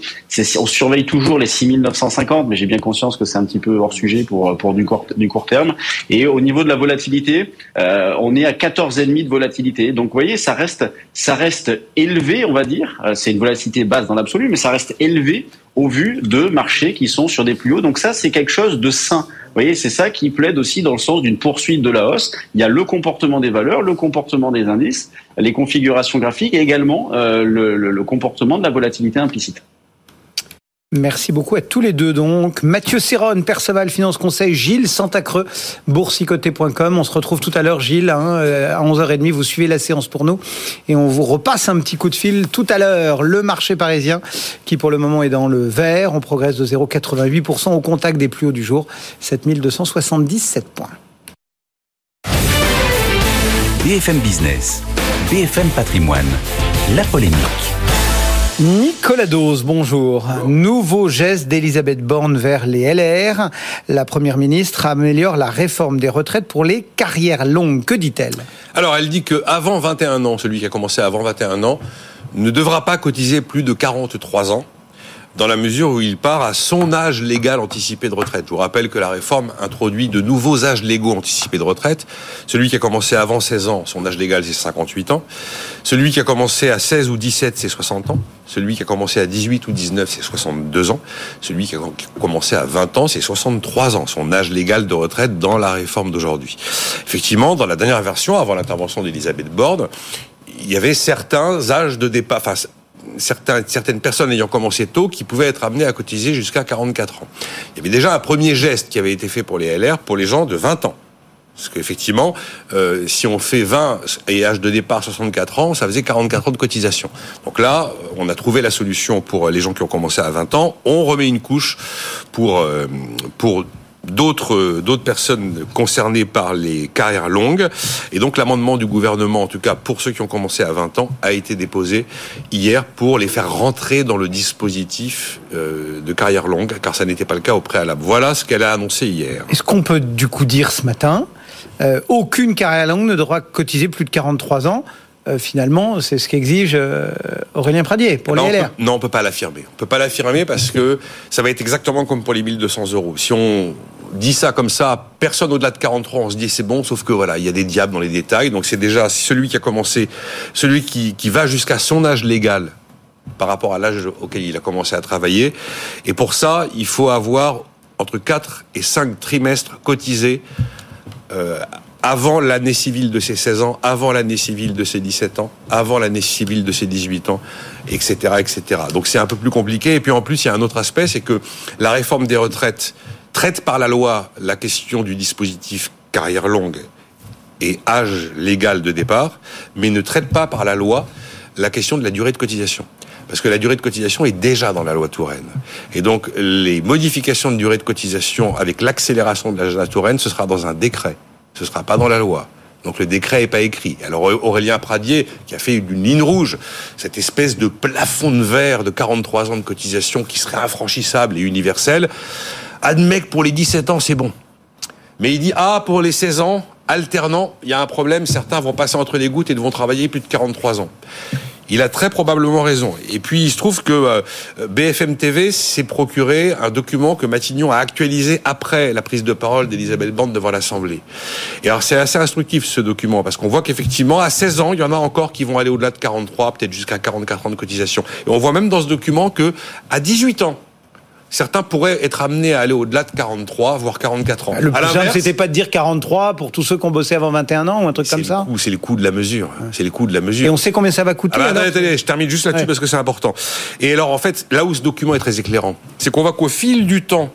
on surveille toujours les 6950. Mais j'ai bien conscience que c'est un petit peu hors sujet pour pour du court, du court terme. Et au niveau de la volatilité, euh, on est à 14,5 de volatilité. Donc vous voyez, ça reste ça reste élevé, on va dire c'est une volatilité basse dans l'absolu, mais ça reste élevé au vu de marchés qui sont sur des plus hauts. Donc ça, c'est quelque chose de sain. Vous voyez, c'est ça qui plaide aussi dans le sens d'une poursuite de la hausse. Il y a le comportement des valeurs, le comportement des indices, les configurations graphiques et également euh, le, le comportement de la volatilité implicite.
Merci beaucoup à tous les deux donc. Mathieu Serron, Perceval Finance Conseil, Gilles Santacreux, boursicoté.com. On se retrouve tout à l'heure Gilles, hein, euh, à 11h30, vous suivez la séance pour nous et on vous repasse un petit coup de fil tout à l'heure. Le marché parisien qui pour le moment est dans le vert, on progresse de 0,88% au contact des plus hauts du jour, 7277 points.
BFM Business, BFM Patrimoine, la polémique.
Nicolas Dose, bonjour. Nouveau geste d'Elisabeth Borne vers les LR. La Première ministre améliore la réforme des retraites pour les carrières longues. Que dit-elle?
Alors, elle dit qu'avant 21 ans, celui qui a commencé avant 21 ans, ne devra pas cotiser plus de 43 ans dans la mesure où il part à son âge légal anticipé de retraite. Je vous rappelle que la réforme introduit de nouveaux âges légaux anticipés de retraite. Celui qui a commencé avant 16 ans, son âge légal, c'est 58 ans. Celui qui a commencé à 16 ou 17, c'est 60 ans. Celui qui a commencé à 18 ou 19, c'est 62 ans. Celui qui a commencé à 20 ans, c'est 63 ans, son âge légal de retraite dans la réforme d'aujourd'hui. Effectivement, dans la dernière version, avant l'intervention d'Elisabeth Borne, il y avait certains âges de départ, certaines personnes ayant commencé tôt qui pouvaient être amenées à cotiser jusqu'à 44 ans. Il y avait déjà un premier geste qui avait été fait pour les LR pour les gens de 20 ans. Parce qu'effectivement, euh, si on fait 20 et âge de départ 64 ans, ça faisait 44 ans de cotisation. Donc là, on a trouvé la solution pour les gens qui ont commencé à 20 ans. On remet une couche pour, euh, pour d'autres d'autres personnes concernées par les carrières longues et donc l'amendement du gouvernement en tout cas pour ceux qui ont commencé à 20 ans a été déposé hier pour les faire rentrer dans le dispositif euh, de carrière longue car ça n'était pas le cas au préalable. Voilà ce qu'elle a annoncé hier.
Est-ce qu'on peut du coup dire ce matin euh, aucune carrière longue ne devra cotiser plus de 43 ans? Euh, finalement, c'est ce qu'exige euh, Aurélien Pradier pour
non,
les LR.
On peut, non, on peut pas l'affirmer. On peut pas l'affirmer parce que ça va être exactement comme pour les 1200 euros. Si on dit ça comme ça, personne au-delà de 43 ans, on se dit c'est bon, sauf que voilà, il y a des diables dans les détails. Donc c'est déjà celui qui a commencé, celui qui, qui va jusqu'à son âge légal par rapport à l'âge auquel il a commencé à travailler. Et pour ça, il faut avoir entre 4 et 5 trimestres cotisés euh, avant l'année civile de ses 16 ans, avant l'année civile de ses 17 ans, avant l'année civile de ses 18 ans, etc., etc. Donc c'est un peu plus compliqué. Et puis en plus, il y a un autre aspect, c'est que la réforme des retraites traite par la loi la question du dispositif carrière longue et âge légal de départ, mais ne traite pas par la loi la question de la durée de cotisation. Parce que la durée de cotisation est déjà dans la loi Touraine. Et donc, les modifications de durée de cotisation avec l'accélération de la Touraine, ce sera dans un décret. Ce sera pas dans la loi. Donc le décret n'est pas écrit. Alors Aurélien Pradier, qui a fait une ligne rouge, cette espèce de plafond de verre de 43 ans de cotisation qui serait infranchissable et universel, admet que pour les 17 ans, c'est bon. Mais il dit, ah, pour les 16 ans, alternant, il y a un problème, certains vont passer entre les gouttes et devront travailler plus de 43 ans. Il a très probablement raison. Et puis il se trouve que euh, BFM TV s'est procuré un document que Matignon a actualisé après la prise de parole d'Elisabeth Bande devant l'Assemblée. Et alors c'est assez instructif ce document parce qu'on voit qu'effectivement à 16 ans, il y en a encore qui vont aller au-delà de 43, peut-être jusqu'à 44 ans de cotisation. Et on voit même dans ce document que à 18 ans, Certains pourraient être amenés à aller au-delà de 43, voire 44 ans.
Le plus simple, c'était pas de dire 43 pour tous ceux qui ont bossé avant 21 ans ou un truc comme ça
C'est le coût de la mesure. C'est le coût de la mesure.
Et on sait combien ça va coûter
ah bah, attendez, attendez, je termine juste là-dessus ouais. parce que c'est important. Et alors, en fait, là où ce document est très éclairant, c'est qu'on voit qu'au fil du temps,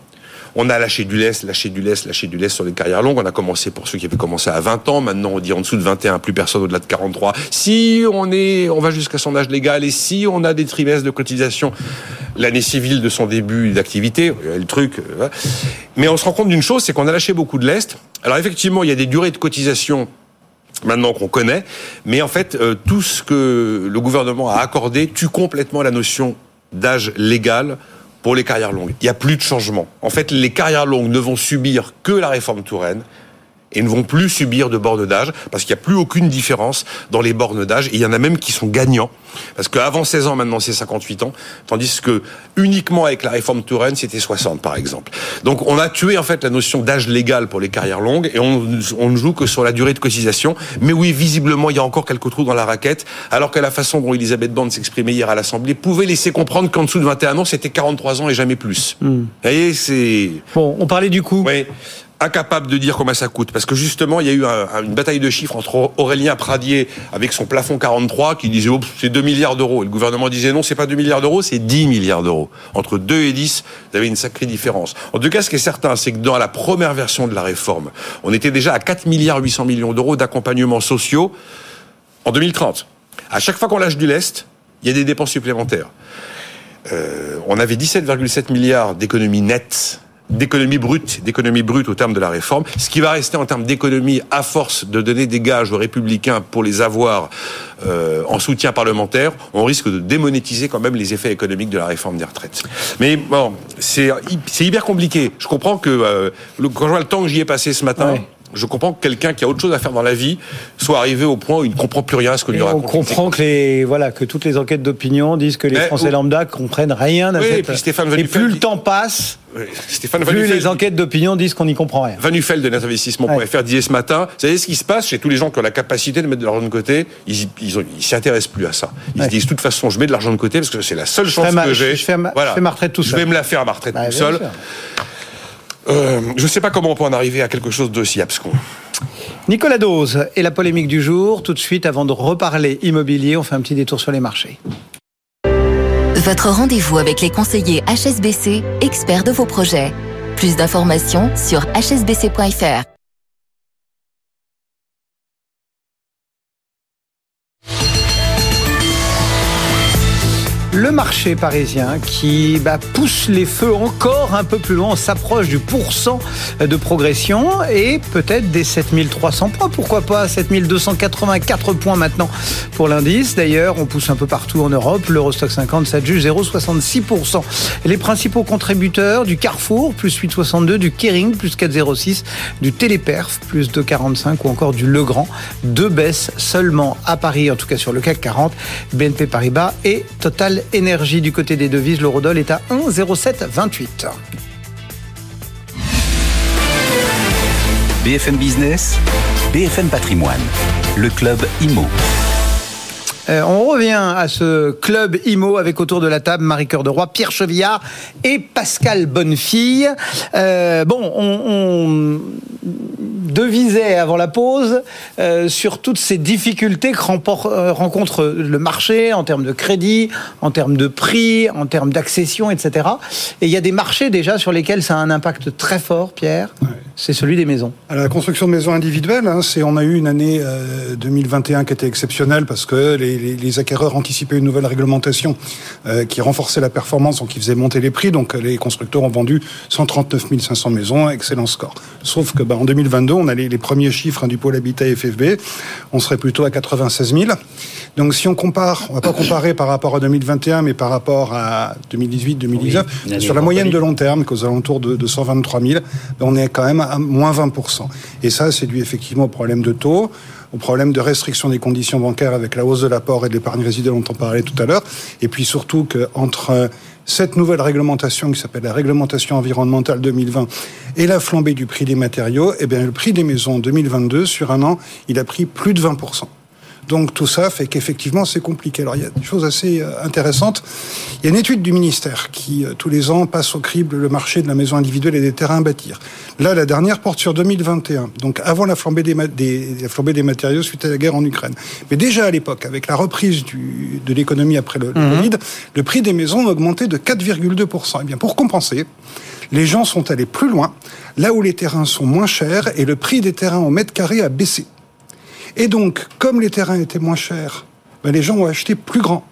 on a lâché du lest, lâché du lest, lâché du lest sur les carrières longues. On a commencé pour ceux qui avaient commencé à 20 ans. Maintenant, on dit en dessous de 21, plus personne au-delà de 43. Si on est, on va jusqu'à son âge légal et si on a des trimestres de cotisation l'année civile de son début d'activité, le truc. Mais on se rend compte d'une chose, c'est qu'on a lâché beaucoup de lest. Alors effectivement, il y a des durées de cotisation maintenant qu'on connaît, mais en fait, euh, tout ce que le gouvernement a accordé tue complètement la notion d'âge légal pour les carrières longues. Il n'y a plus de changement. En fait, les carrières longues ne vont subir que la réforme Touraine et ne vont plus subir de bornes d'âge parce qu'il n'y a plus aucune différence dans les bornes d'âge. Et il y en a même qui sont gagnants parce qu'avant 16 ans, maintenant c'est 58 ans, tandis que uniquement avec la réforme Touraine, c'était 60 par exemple. Donc on a tué en fait la notion d'âge légal pour les carrières longues et on, on, ne joue que sur la durée de cotisation. Mais oui, visiblement, il y a encore quelques trous dans la raquette, alors que la façon dont Elisabeth Borne s'exprimait hier à l'Assemblée pouvait laisser comprendre qu'en dessous de 21 ans, c'était 43 ans et jamais plus.
Hmm.
Vous voyez, c'est...
Bon, on parlait du coup.
Oui incapable de dire combien ça coûte. Parce que justement, il y a eu un, une bataille de chiffres entre Aurélien Pradier avec son plafond 43 qui disait oh, c'est 2 milliards d'euros. Et le gouvernement disait non, c'est pas 2 milliards d'euros, c'est 10 milliards d'euros. Entre 2 et 10, vous avez une sacrée différence. En tout cas, ce qui est certain, c'est que dans la première version de la réforme, on était déjà à 4 milliards 800 millions d'euros d'accompagnement sociaux en 2030. À chaque fois qu'on lâche du lest, il y a des dépenses supplémentaires. Euh, on avait 17,7 milliards d'économies nettes d'économie brute, d'économie brute au terme de la réforme. Ce qui va rester en termes d'économie à force de donner des gages aux républicains pour les avoir euh, en soutien parlementaire, on risque de démonétiser quand même les effets économiques de la réforme des retraites. Mais bon, c'est hyper compliqué. Je comprends que euh, quand je vois le temps que j'y ai passé ce matin. Je comprends que quelqu'un qui a autre chose à faire dans la vie soit arrivé au point où il ne comprend plus rien à ce que lui
Et on
raconte.
comprend que les voilà que toutes les enquêtes d'opinion disent que les
Mais
Français lambda comprennent rien à
Oui,
cette.
et puis Stéphane
et plus le temps passe,
Oui, Stéphane
plus les enquêtes d'opinion disent qu'on n'y comprend rien.
Vanufel de netinvestissement.fr disait ce matin, vous savez ce qui se passe chez tous les gens qui ont la capacité de mettre de l'argent de côté, ils s'y intéressent plus à ça. Ils
Ouais.
se disent de toute façon, je mets de l'argent de côté parce que c'est la seule
Je
chance
ma-
que j'ai.
je fais ma- je fais ma retraite tout
Je
seul.
vais me la faire à ma retraite
Bah,
tout seul.
sûr.
Euh, je ne sais pas comment on peut en arriver à quelque chose d'aussi abscon.
Nicolas Dose et la polémique du jour. Tout de suite, avant de reparler immobilier, on fait un petit détour sur les marchés.
Votre rendez-vous avec les conseillers HSBC, experts de vos projets. Plus d'informations sur hsbc.fr.
Le marché parisien qui bah, pousse les feux encore un peu plus loin, s'approche du pourcent de progression et peut-être des 7300 points, pourquoi pas 7284 points maintenant pour l'indice. D'ailleurs, on pousse un peu partout en Europe, l'Eurostock 50 s'adjuge 0,66%. Les principaux contributeurs du Carrefour, plus 8,62, du Kering, plus 4,06, du Téléperf, plus 2,45 ou encore du Legrand. Deux baisses seulement à Paris, en tout cas sur le CAC 40, BNP Paribas et Total Énergie. Du côté des devises, l'eurodoll est à 1,0728.
BFM Business, BFM Patrimoine, le club IMO.
Euh, on revient à ce club IMO avec autour de la table Marie-Cœur de Roy, Pierre Chevillard et Pascal Bonnefille. Euh, bon, on, on, devisait avant la pause euh, sur toutes ces difficultés que euh, rencontre le marché en termes de crédit, en termes de prix, en termes d'accession, etc. Et il y a des marchés déjà sur lesquels ça a un impact très fort, Pierre. Ouais. C'est celui des maisons.
Alors, la construction de maisons individuelles, hein, c'est on a eu une année euh, 2021 qui était exceptionnelle parce que les, les, les acquéreurs anticipaient une nouvelle réglementation euh, qui renforçait la performance, donc qui faisait monter les prix. Donc les constructeurs ont vendu 139 500 maisons, excellent score. Sauf que bah, en 2022, on a les, les premiers chiffres hein, du pôle habitat FFB, on serait plutôt à 96 000. Donc si on compare, on va pas comparer par rapport à 2021, mais par rapport à 2018-2019, oui, sur la moyenne de long terme, qu'aux alentours de, de 123 000, on est quand même à moins 20%. Et ça, c'est dû effectivement au problème de taux, au problème de restriction des conditions bancaires avec la hausse de l'apport et de l'épargne résiduelle dont on parlait tout à l'heure, et puis surtout qu'entre cette nouvelle réglementation qui s'appelle la réglementation environnementale 2020 et la flambée du prix des matériaux, eh bien le prix des maisons en 2022 sur un an, il a pris plus de 20%. Donc tout ça fait qu'effectivement c'est compliqué. Alors il y a des choses assez intéressantes. Il y a une étude du ministère qui tous les ans passe au crible le marché de la maison individuelle et des terrains à bâtir. Là la dernière porte sur 2021, donc avant la flambée des, des, la flambée des matériaux suite à la guerre en Ukraine. Mais déjà à l'époque, avec la reprise du, de l'économie après le, le mmh. Covid, le prix des maisons a augmenté de 4,2%. Et bien pour compenser, les gens sont allés plus loin, là où les terrains sont moins chers et le prix des terrains au mètre carré a baissé. Et donc, comme les terrains étaient moins chers, ben les gens ont acheté plus grand.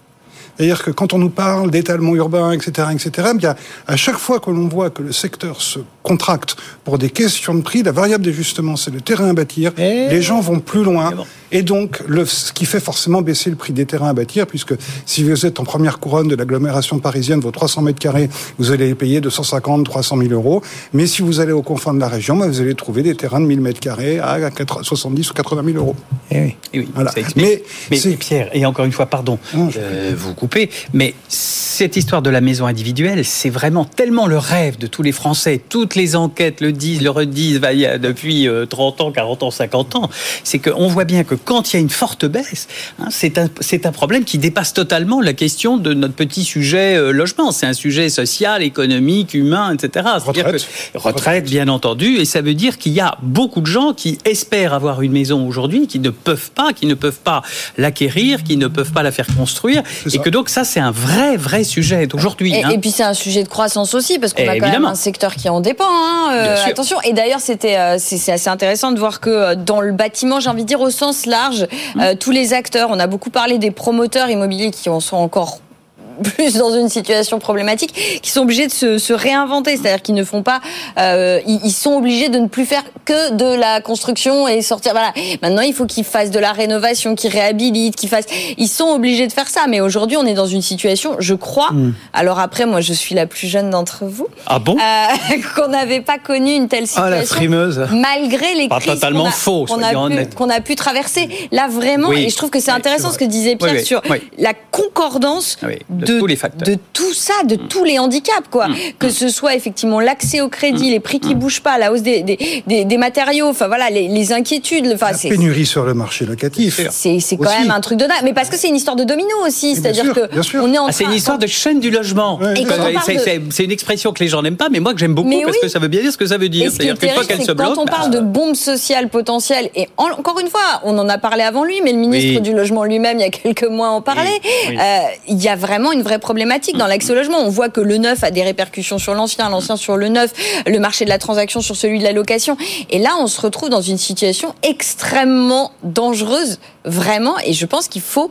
C'est-à-dire que quand on nous parle d'étalement urbain, etc., etc., bien, à chaque fois que l'on voit que le secteur se contracte pour des questions de prix, la variable d'ajustement, c'est le terrain à bâtir. Et les gens vont plus loin. Et donc, le, ce qui fait forcément baisser le prix des terrains à bâtir, puisque si vous êtes en première couronne de l'agglomération parisienne, vos 300 mètres carrés, vous allez les payer 250, 300 000 euros. Mais si vous allez au confins de la région, ben, vous allez trouver des terrains de 1000 mètres carrés à 70 ou 80 000 euros.
Et oui, et oui voilà. Mais, mais Pierre, et encore une fois, pardon, euh, vous coupez, mais cette histoire de la maison individuelle, c'est vraiment tellement le rêve de tous les Français. Toutes les enquêtes le disent, le redisent bah, depuis 30 ans, 40 ans, 50 ans. C'est qu'on voit bien que quand il y a une forte baisse, hein, c'est un, un, problème qui dépasse totalement la question de notre petit sujet euh, logement. C'est un sujet social, économique, humain, etc.
Retraite.
Que, retraite, bien entendu. Et ça veut dire qu'il y a beaucoup de gens qui espèrent avoir une maison aujourd'hui, qui ne peuvent pas, qui ne peuvent pas l'acquérir, qui ne peuvent pas la faire construire. Et que donc ça, c'est un vrai, vrai sujet d'aujourd'hui.
Et,
hein.
et, puis c'est un sujet de croissance aussi, parce qu'on a
évidemment.
quand même un secteur qui en dépend. Hein, euh, attention. Et d'ailleurs, c'était euh, c'est assez intéressant de voir que dans le bâtiment, j'ai envie de dire au sens large, euh, tous les acteurs. On a beaucoup parlé des promoteurs immobiliers qui en sont encore plus dans une situation problématique, qui sont obligés de se, se réinventer, c'est-à-dire qu'ils ne font pas, euh, ils, ils, sont obligés de ne plus faire que de la construction et sortir. Voilà. Maintenant, il faut qu'ils fassent de la rénovation, qu'ils réhabilitent, qu'ils fassent. Ils sont obligés de faire ça. Mais aujourd'hui, on est dans une situation, je crois. Mm. Alors après, moi, je suis la plus jeune d'entre vous.
Ah bon?
Euh, Qu'on n'avait pas connu une telle situation.
Ah, la frimeuse.
Malgré les
pas
crises
totalement
qu'on a,
faux,
qu'on a, pu, qu'on a pu traverser. Là, vraiment,
oui.
et je trouve que c'est intéressant ce que disait Pierre
oui, oui.
sur la concordance
de,
de,
tous les facteurs.
de tout ça, de mmh. tous les handicaps, quoi. Mmh. Que ce soit effectivement l'accès au crédit, mmh. les prix qui bougent pas, la hausse des, des, des, des matériaux, enfin voilà, les, les inquiétudes. Enfin,
la pénurie sur le marché locatif.
C'est quand aussi. même un truc de dingue. Mais parce que c'est une histoire de domino aussi. C'est-à-dire que on est en
ah, C'est une histoire de chaîne du logement.
Ouais,
c'est de... une expression que les gens n'aiment pas, mais moi que j'aime beaucoup
mais
parce
oui.
que ça veut bien dire ce que ça veut dire.
C'est-à-dire qu'une fois qu'elle se bloque. Quand on parle
bah...
de bombe sociale potentielle, et en, encore une fois, on en a parlé avant lui, mais le ministre
oui.
du Logement lui-même, il y a quelques mois, en parlait.
Oui.
Euh, il y a vraiment une vraie problématique dans l'accès au logement. On voit que le neuf a des répercussions sur l'ancien, l'ancien sur le neuf, le marché de la transaction sur celui de la location. Et là, on se retrouve dans une situation extrêmement dangereuse, vraiment. Et je pense qu'il faut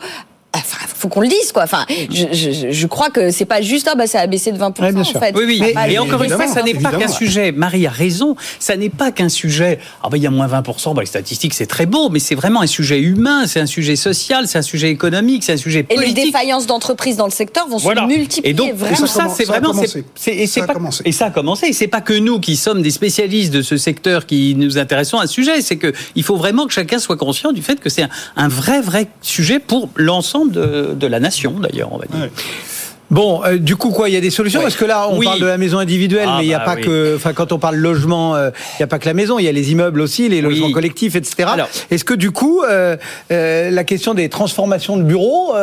faut qu'on le dise, quoi. Enfin, je, crois que c'est pas juste, ah, bah, ça a baissé de 20%, en fait.
Oui, oui. Mais, et encore une fois, ça n'est pas qu'un sujet. Marie a raison. Ça n'est pas qu'un sujet. Ah, bah, il y a moins 20%. Bah, les statistiques, c'est très beau, mais c'est vraiment un sujet humain, c'est un sujet social, c'est un sujet économique, c'est un sujet politique.
Et les défaillances d'entreprises dans le secteur vont se multiplier.
Et donc,
vraiment.
ça, c'est vraiment. et, ça a commencé. et ça a commencé. Et c'est pas que nous qui sommes des spécialistes de ce secteur qui nous intéressons à ce sujet. C'est qu'il faut vraiment que chacun soit conscient du fait que c'est un, vrai, vrai sujet pour l'ensemble de, la nation, d'ailleurs, on va dire.
Bon, euh, du coup, quoi, il y a des solutions parce que là, on parle de la maison individuelle, ah, mais il n'y a bah pas que, enfin, quand on parle logement, euh, il n'y a pas que la maison, il y a les immeubles aussi, les logements collectifs, etc. Est-ce que du coup, euh, la question des transformations de bureaux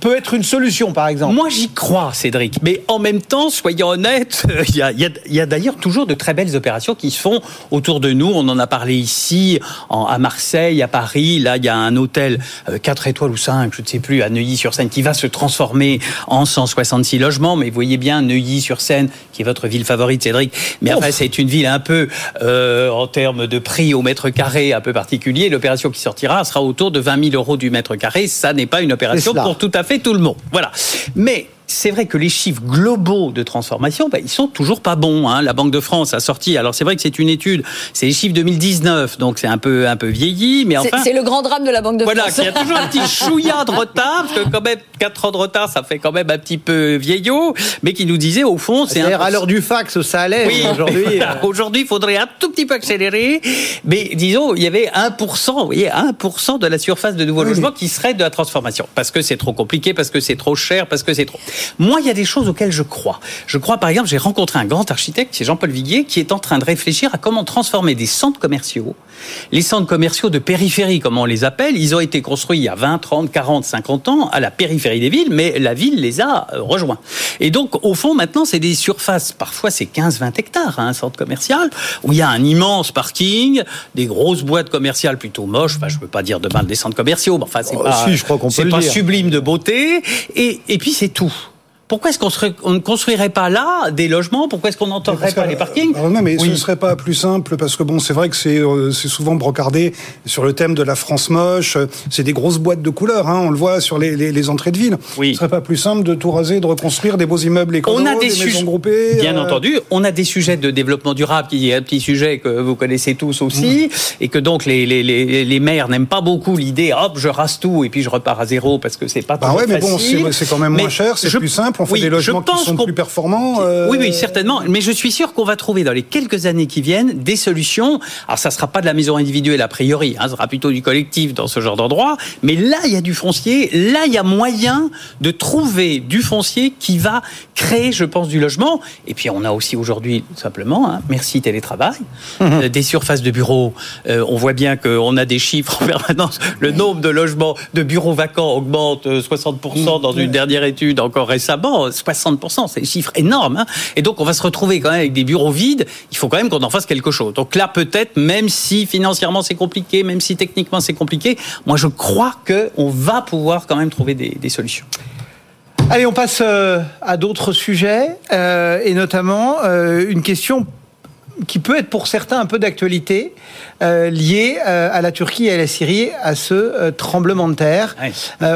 peut être une solution, par exemple?
Moi, j'y crois, Cédric. Mais en même temps, soyons honnêtes, il y a, y a d'ailleurs toujours de très belles opérations qui se font autour de nous. On en a parlé ici, en, à Marseille, à Paris. Là, il y a un hôtel 4 étoiles ou 5, je ne sais plus, à Neuilly-sur-Seine, qui va se transformer en 166 logements. Mais vous voyez bien Neuilly-sur-Seine, qui est votre ville favorite, Cédric. Mais enfin, c'est une ville un peu, euh, en termes de prix au mètre carré, un peu particulier. L'opération qui sortira sera autour de 20 000 euros du mètre carré. Ça n'est pas une opération pour tout à fait tout le monde. Voilà. Mais c'est vrai que les chiffres globaux de transformation, ben, ils sont toujours pas bons. Hein. La Banque de France a sorti. Alors c'est vrai que c'est une étude, c'est les chiffres 2019, donc c'est un peu un peu vieilli, mais enfin.
C'est le grand drame de la Banque de
France.
Voilà,
il y a toujours un petit chouïa de retard, parce que quand même 4 ans de retard, ça fait quand même un petit peu vieillot, mais qui nous disait au fond,
c'est à l'heure du fax, ça allait. Oui, aujourd'hui,
euh. aujourd'hui, il faudrait un tout petit peu accélérer, mais disons, il y avait 1%, vous voyez, 1% de la surface de nouveaux logements qui serait de la transformation, parce que c'est trop compliqué, parce que c'est trop cher, parce que c'est trop. Moi, il y a des choses auxquelles je crois. Je crois, par exemple, j'ai rencontré un grand architecte, c'est Jean-Paul Viguier, qui est en train de réfléchir à comment transformer des centres commerciaux, les centres commerciaux de périphérie, comme on les appelle. Ils ont été construits il y a 20, 30, 40, 50 ans à la périphérie des villes, mais la ville les a euh, rejoints. Et donc, au fond, maintenant, c'est des surfaces, parfois c'est 15, 20 hectares, hein, un centre commercial, où il y a un immense parking, des grosses boîtes commerciales plutôt moches. Enfin, je ne veux pas dire de mal des centres commerciaux, mais enfin, c'est oh, pas, si, pas sublime de beauté. Et, et puis, c'est tout. Pourquoi est-ce qu'on ne construirait pas là des logements? Pourquoi est-ce qu'on n'entendrait pas les parkings?
Non, mais ce ne serait pas plus simple parce que bon, c'est vrai que c'est euh, souvent brocardé sur le thème de la France moche. C'est des grosses boîtes de couleurs, hein, on le voit sur les, les, entrées de ville. Oui. Ce ne serait pas plus simple de tout raser, de reconstruire des beaux immeubles écolos, on a des, maisons groupées.
Bien euh, entendu, on a des sujets de développement durable qui est un petit sujet que vous connaissez tous aussi, et que donc les, les, les maires n'aiment pas beaucoup l'idée. Hop, je rase tout et puis je repars à zéro parce que c'est pas. Bah ouais,
mais bon, c'est quand même moins cher, c'est plus simple fait des logements qui sont plus performants.
Euh, oui, oui, certainement. Mais je suis sûr qu'on va trouver dans les quelques années qui viennent des solutions. Alors, ça sera pas de la maison individuelle a priori, hein, ça sera plutôt du collectif dans ce genre d'endroit. Mais là, il y a du foncier. Là, il y a moyen de trouver du foncier qui va créer, je pense, du logement. Et puis, on a aussi aujourd'hui, simplement, hein, merci télétravail, mhm. euh, des surfaces de bureaux. Euh, on voit bien qu'on a des chiffres en permanence. Le nombre de logements, de bureaux vacants augmente 60% dans une dernière étude encore récemment 60%, c'est des chiffres énormes. Hein. et donc, on va se retrouver quand même avec des bureaux vides. Il faut quand même qu'on en fasse quelque chose. Donc là, peut-être, même si financièrement c'est compliqué, même si techniquement c'est compliqué, moi je crois qu'on va pouvoir quand même trouver des, solutions.
Allez, on passe euh, à d'autres sujets, euh, et notamment euh, une question qui peut être pour certains un peu d'actualité, euh, lié euh, à la Turquie et à la Syrie, à ce euh, tremblement de terre.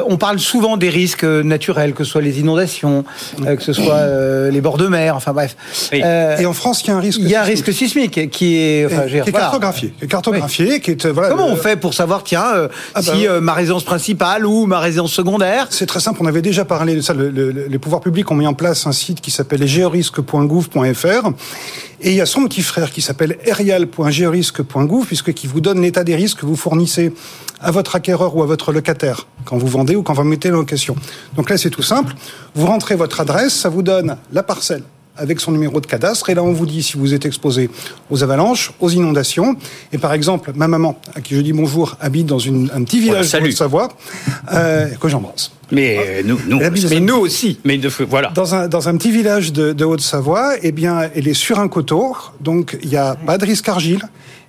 on parle souvent des risques naturels, que ce soit les inondations, que ce soit les bords de mer, enfin bref.
et en France, il y a un risque.
Il y a un risque sismique qui est,
enfin, qui est cartographié, qui est cartographié, qui est voilà.
Comment on fait pour savoir, tiens, ah bah si ma résidence principale ou ma résidence secondaire?
C'est très simple. On avait déjà parlé de ça. les pouvoirs publics ont mis en place un site qui s'appelle géorisque.gouv.fr et il y a son petit frère qui s'appelle erial.georisque.gouv, puisque qui vous donne l'état des risques que vous fournissez à votre acquéreur ou à votre locataire quand vous vendez ou quand vous mettez en location. Donc là, c'est tout simple. Vous rentrez votre adresse, ça vous donne la parcelle avec son numéro de cadastre. Et là, on vous dit si vous êtes exposé aux avalanches, aux inondations. Et par exemple, ma maman, à qui je dis bonjour, habite dans une, un petit village de Haute-Savoie, euh, que j'embrasse.
Mais euh, nous, nous,
mais nous aussi.
Mais voilà.
Dans un, dans un petit village de, de Haute-Savoie, eh bien, elle est sur un coteau, donc il n'y a pas de risque argile.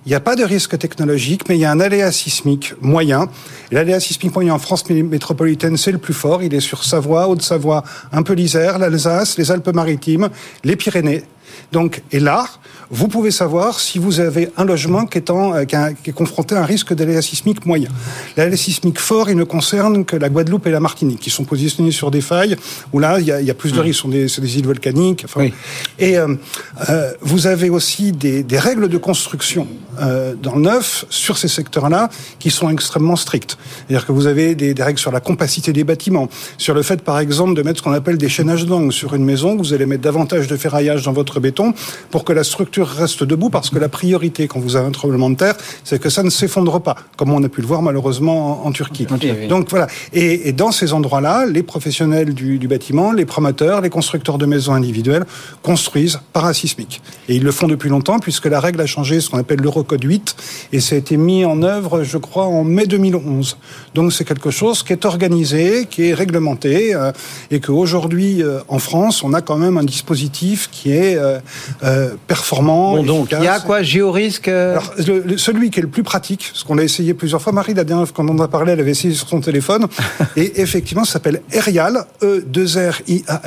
Il n'y a pas de risque technologique, mais il y a un aléa sismique moyen. L'aléa sismique moyen en France métropolitaine, c'est le plus fort. Il est sur Savoie, Haute-Savoie, un peu l'Isère, l'Alsace, les Alpes-Maritimes, les Pyrénées. Donc, et là, vous pouvez savoir si vous avez un logement qui est, en, qui, est confronté à un risque d'aléa sismique moyen. L'aléa sismique fort, il ne concerne que la Guadeloupe et la Martinique, qui sont positionnés sur des failles où là, il y a, il y a plus de mmh. risques. C'est des, des, îles volcaniques. Enfin, oui. Et euh, euh, vous avez aussi des, des règles de construction euh, dans le neuf sur ces secteurs-là qui sont extrêmement strictes. C'est-à-dire que vous avez des, des, règles sur la compacité des bâtiments, sur le fait, par exemple, de mettre ce qu'on appelle des chaînages d'angles sur une maison. Vous allez mettre davantage de ferraillage dans votre béton pour que la structure reste debout parce que la priorité quand vous avez un tremblement de terre, c'est que ça ne s'effondre pas, comme on a pu le voir malheureusement en, en Turquie. Okay, Donc voilà. Et, et, dans ces endroits-là, les professionnels du, du, bâtiment, les promoteurs, les constructeurs de maisons individuelles construisent parasismiques. Et ils le font depuis longtemps puisque la règle a changé, ce qu'on appelle l'Eurocode 8, et ça a été mis en œuvre, je crois, en mai 2011. Donc c'est quelque chose qui est organisé, qui est réglementé, euh, et qu'aujourd'hui, euh, en France, on a quand même un dispositif qui est euh, euh performant.
Bon, donc, il y a quoi, géorisque
Alors, le, le, celui qui est le plus pratique, ce qu'on a essayé plusieurs fois, Marie, la dernière fois qu'on en a parlé, elle avait essayé sur son téléphone, et effectivement, ça s'appelle Erial, e 2 r i a.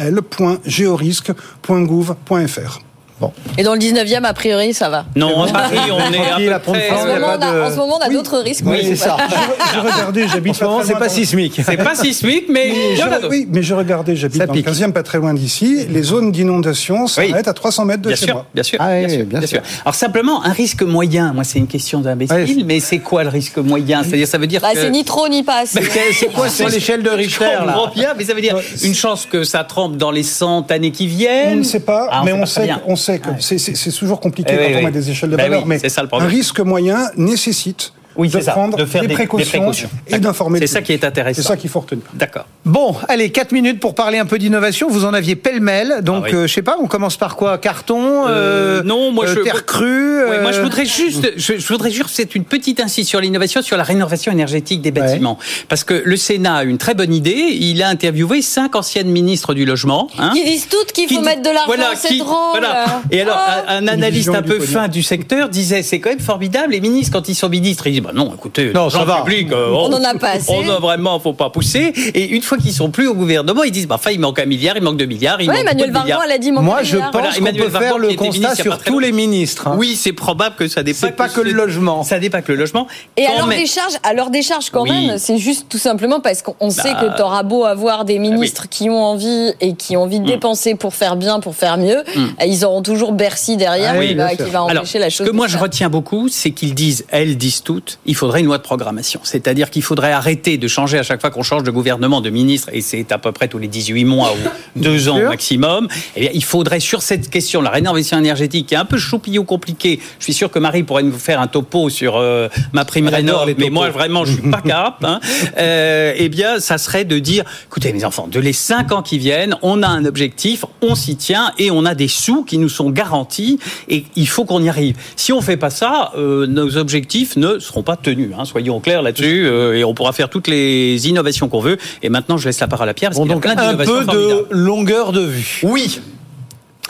Bon. Et dans le 19e, a priori, ça va.
Non, à Paris, on est à peu près...
En ce, moment, on a, en ce moment, on a oui. d'autres risques.
Oui, c'est ça. je, je regardais, j'habite...
En ce moment, c'est pas sismique.
C'est pas sismique, mais...
mais je, oui, mais je regardais, j'habite dans le 15e, pas très loin d'ici. Les zones d'inondation s'arrêtent oui. à 300 mètres de
bien
chez
sûr,
moi.
Bien sûr,
ah,
bien,
oui,
sûr,
bien,
bien
sûr.
sûr. Alors simplement, un risque moyen, moi c'est une question d'imbécile, mais c'est quoi le risque moyen? C'est-à-dire, ça veut dire
bah,
que...
C'est ni trop ni pas assez.
C'est quoi sur l'échelle de Richter là
bien, mais ça veut dire une chance que ça trempe dans les 100 années qui viennent
On ne sait pas, mais on sait que c'est toujours compliqué
Eh
quand on met des échelles de
Ben
valeur,
oui,
mais
ça
un risque moyen nécessite
Oui,
de
c'est ça,
prendre
de faire
des,
des- des
précautions,
précautions.
et d'informer.
C'est ça qui est intéressant.
C'est ça qu'il faut retenir.
D'accord.
Bon, allez, 4 minutes pour parler un peu d'innovation. Vous en aviez pêle-mêle. Donc,
Ah oui.
euh, je sais pas, on commence par quoi? Carton euh,
non, moi
euh,
je
terre crue.
Ouais, moi je
euh,
voudrais juste, je, je voudrais juste c'est une petite insiste sur l'innovation, sur la rénovation énergétique des bâtiments, parce que le Sénat a une très bonne idée. Il a interviewé cinq anciennes ministres du logement. hein,
Ils disent toutes qu'il faut
qui-
mettre de l'argent,
voilà,
c'est
qui-
drôle.
voilà. Et alors, un, un analyste un peu fin du secteur disait c'est quand même formidable. Les ministres, quand ils sont ministres, ils disent bah non, écoutez,
Non, ça
l'argent
va.
public, euh,
On en a pas assez.
On a vraiment, faut pas pousser. Et une fois qu'ils sont plus au gouvernement, ils disent bah enfin, il manque un milliard, il manque deux milliards, il
Ouais,
manque
Emmanuel. Vargon, elle a dit mon
Moi, je
milliard.
pense
Voilà,
qu'on
Emmanuel
peut faire
Vargon,
le constat sur tous les ministres. hein.
Oui, c'est probable que ça dépasse.
C'est pas que le logement.
Ça dépasse le logement.
Et
Quand
à leur
même-
décharge, à leur décharge quand
Oui.
même, c'est juste tout simplement parce qu'on sait
Bah,
que t'auras beau avoir des ministres qui ont envie et qui ont envie de
Mm.
dépenser pour faire bien, pour faire mieux,
Mm.
ils auront toujours Bercy derrière
Ah
qui, va, empêcher la
ce
chose.
que
de
moi je retiens beaucoup, c'est qu'ils disent, elles disent toutes, il faudrait une loi de programmation. C'est-à-dire qu'il faudrait arrêter de changer à chaque fois qu'on change de gouvernement, de ministre, et c'est à peu près tous les 18 mois ou deux ans
sûr.
maximum. Eh bien, il faudrait sur cette question, la rénovation énergétique, qui est un peu choupillot compliqué. Je suis sûr que Marie pourrait nous faire un topo sur euh, ma prime rénov, mais moi vraiment je suis pas capable. Hein. Euh, eh bien, ça serait de dire, écoutez mes enfants, de les cinq ans qui viennent, on a un objectif, on s'y tient et on a des sous qui nous sont garantis et il faut qu'on y arrive. Si on fait pas ça, euh, nos objectifs ne seront pas tenus. Hein, soyons clairs là-dessus euh, et on pourra faire toutes les innovations qu'on veut. Et maintenant, je laisse la parole à Pierre parce
Bon,
y a
donc
plein
un peu
formidables.
de longueur de vue.
Oui.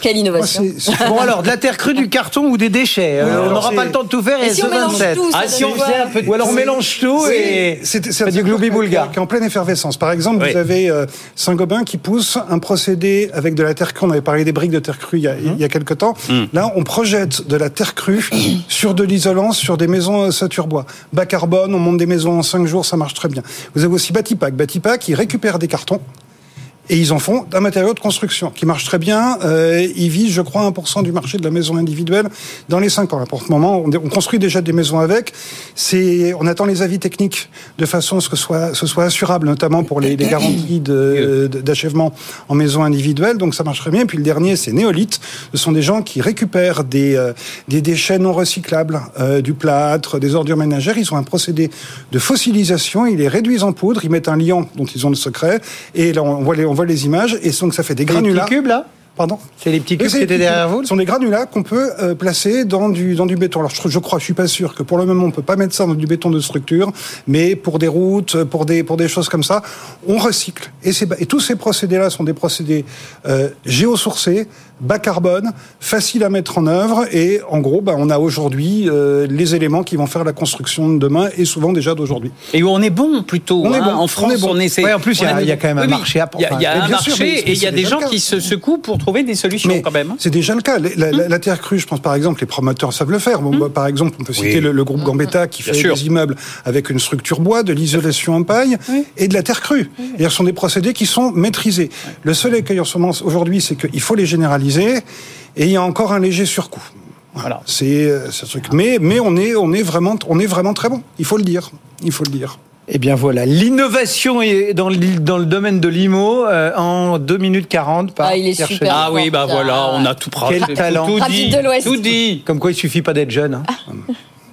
Quelle innovation.
Bon alors, de la terre crue, du carton ou des déchets. Euh, on n'aura pas le temps de tout faire.
Et
et
si on mélange
27.
tout,
Ah, si on faisait un peu. Ou alors on mélange tout et.
C'est
du gloubi-boulga.
qui est- qui en pleine effervescence. Par exemple,
Oui.
vous avez euh, Saint-Gobain qui pousse un procédé avec de la terre crue. On avait parlé des briques de terre crue il y a, il y a quelque temps.
Mhm.
Là, on projette de la terre crue sur de l'isolant, sur des maisons euh, saturbois. Bas carbone, on monte des maisons en 5 jours, ça marche très bien. Vous avez aussi Batipac. Batipac, ils récupèrent des cartons. Et ils en font un matériau de construction qui marche très bien. Euh, ils visent, je crois, 1% du marché de la maison individuelle dans les 5 ans. Là, pour ce moment, on, on construit déjà des maisons avec. C'est, on attend les avis techniques de façon à ce que ce soit, ce soit assurable, notamment pour les, les garanties d'achèvement en maison individuelle. Donc ça marche très bien. Et puis le dernier, c'est Néolith. Ce sont des gens qui récupèrent des, euh, des déchets non recyclables, euh, du plâtre, des ordures ménagères. Ils ont un procédé de fossilisation. Ils les réduisent en poudre. Ils mettent un liant dont ils ont le secret. Et là, on voit les, on voit les images. Et donc ça fait des
Les
granulats.
petits cubes là
Pardon
C'est les petits cubes qui étaient derrière vous
Ce sont des granulats qu'on peut euh, placer dans du, dans du béton. Alors, je, je crois, je suis pas sûr que pour le moment, on peut pas mettre ça dans du béton de structure, mais pour des routes, pour des, pour des choses comme ça, on recycle. Et, et tous ces procédés-là sont des procédés euh, géosourcés, bas carbone, faciles à mettre en œuvre. Et en gros, ben, on a aujourd'hui euh, les éléments qui vont faire la construction de demain et souvent déjà d'aujourd'hui.
Et où on est bon plutôt.
On est
hein.
bon,
En
on
France,
est bon.
on essaie.
Ouais, en plus, il y a- y quand même un
Oui,
marché à-
Il y a, il y a un
sûr,
marché et il y a des gens qui se secouent pour trouver des solutions quand même. Hein.
C'est déjà le cas. La, terre crue, je pense par exemple, les promoteurs savent le faire. Bon, bah, par exemple, on peut citer le, groupe Gambetta qui fait des immeubles avec une structure bois, de l'isolation en paille et de la terre crue. Et ce sont des procédés qui sont maîtrisés. Le seul écueil en ce moment aujourd'hui, c'est qu'il faut les généraliser et il y a encore un léger surcoût. Voilà. C'est euh, ce truc. Mais, mais on, est, on, est vraiment, on est vraiment très bon. Il faut le dire. Il faut le dire.
Eh bien voilà, l'innovation est dans le, dans le domaine de l'IMO euh, en 2 minutes 40 par
Ah, il est super.
Ah oui, bah voilà, on a tout pris.
Quel talent.
Tout,
dit.
dit.
de l'Ouest.
Tout dit.
Comme quoi il suffit pas d'être jeune. Hein.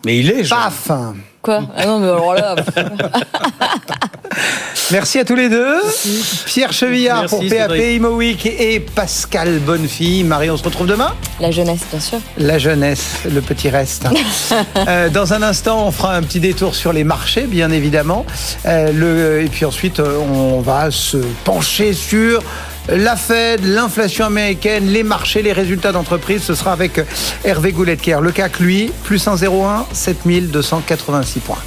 Mais il est jeune.
Paf
Quoi Ah non, mais alors là.
Merci à tous les deux. Pierre Chevillard
Merci,
pour PAP. Imo Week et Pascal Bonnefille. Marie, on se retrouve demain?
La jeunesse, bien sûr.
La jeunesse, le petit reste. Euh, dans un instant, on fera un petit détour sur les marchés, bien évidemment. Euh, le, et puis ensuite, euh, on va se pencher sur la Fed, l'inflation américaine, les marchés, les résultats d'entreprise. Ce sera avec Hervé Gouletker. Le CAC, lui, plus 1,01, 7286 points.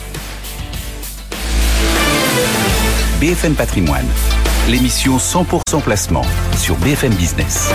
BFM Patrimoine, l'émission 100% placement sur BFM Business.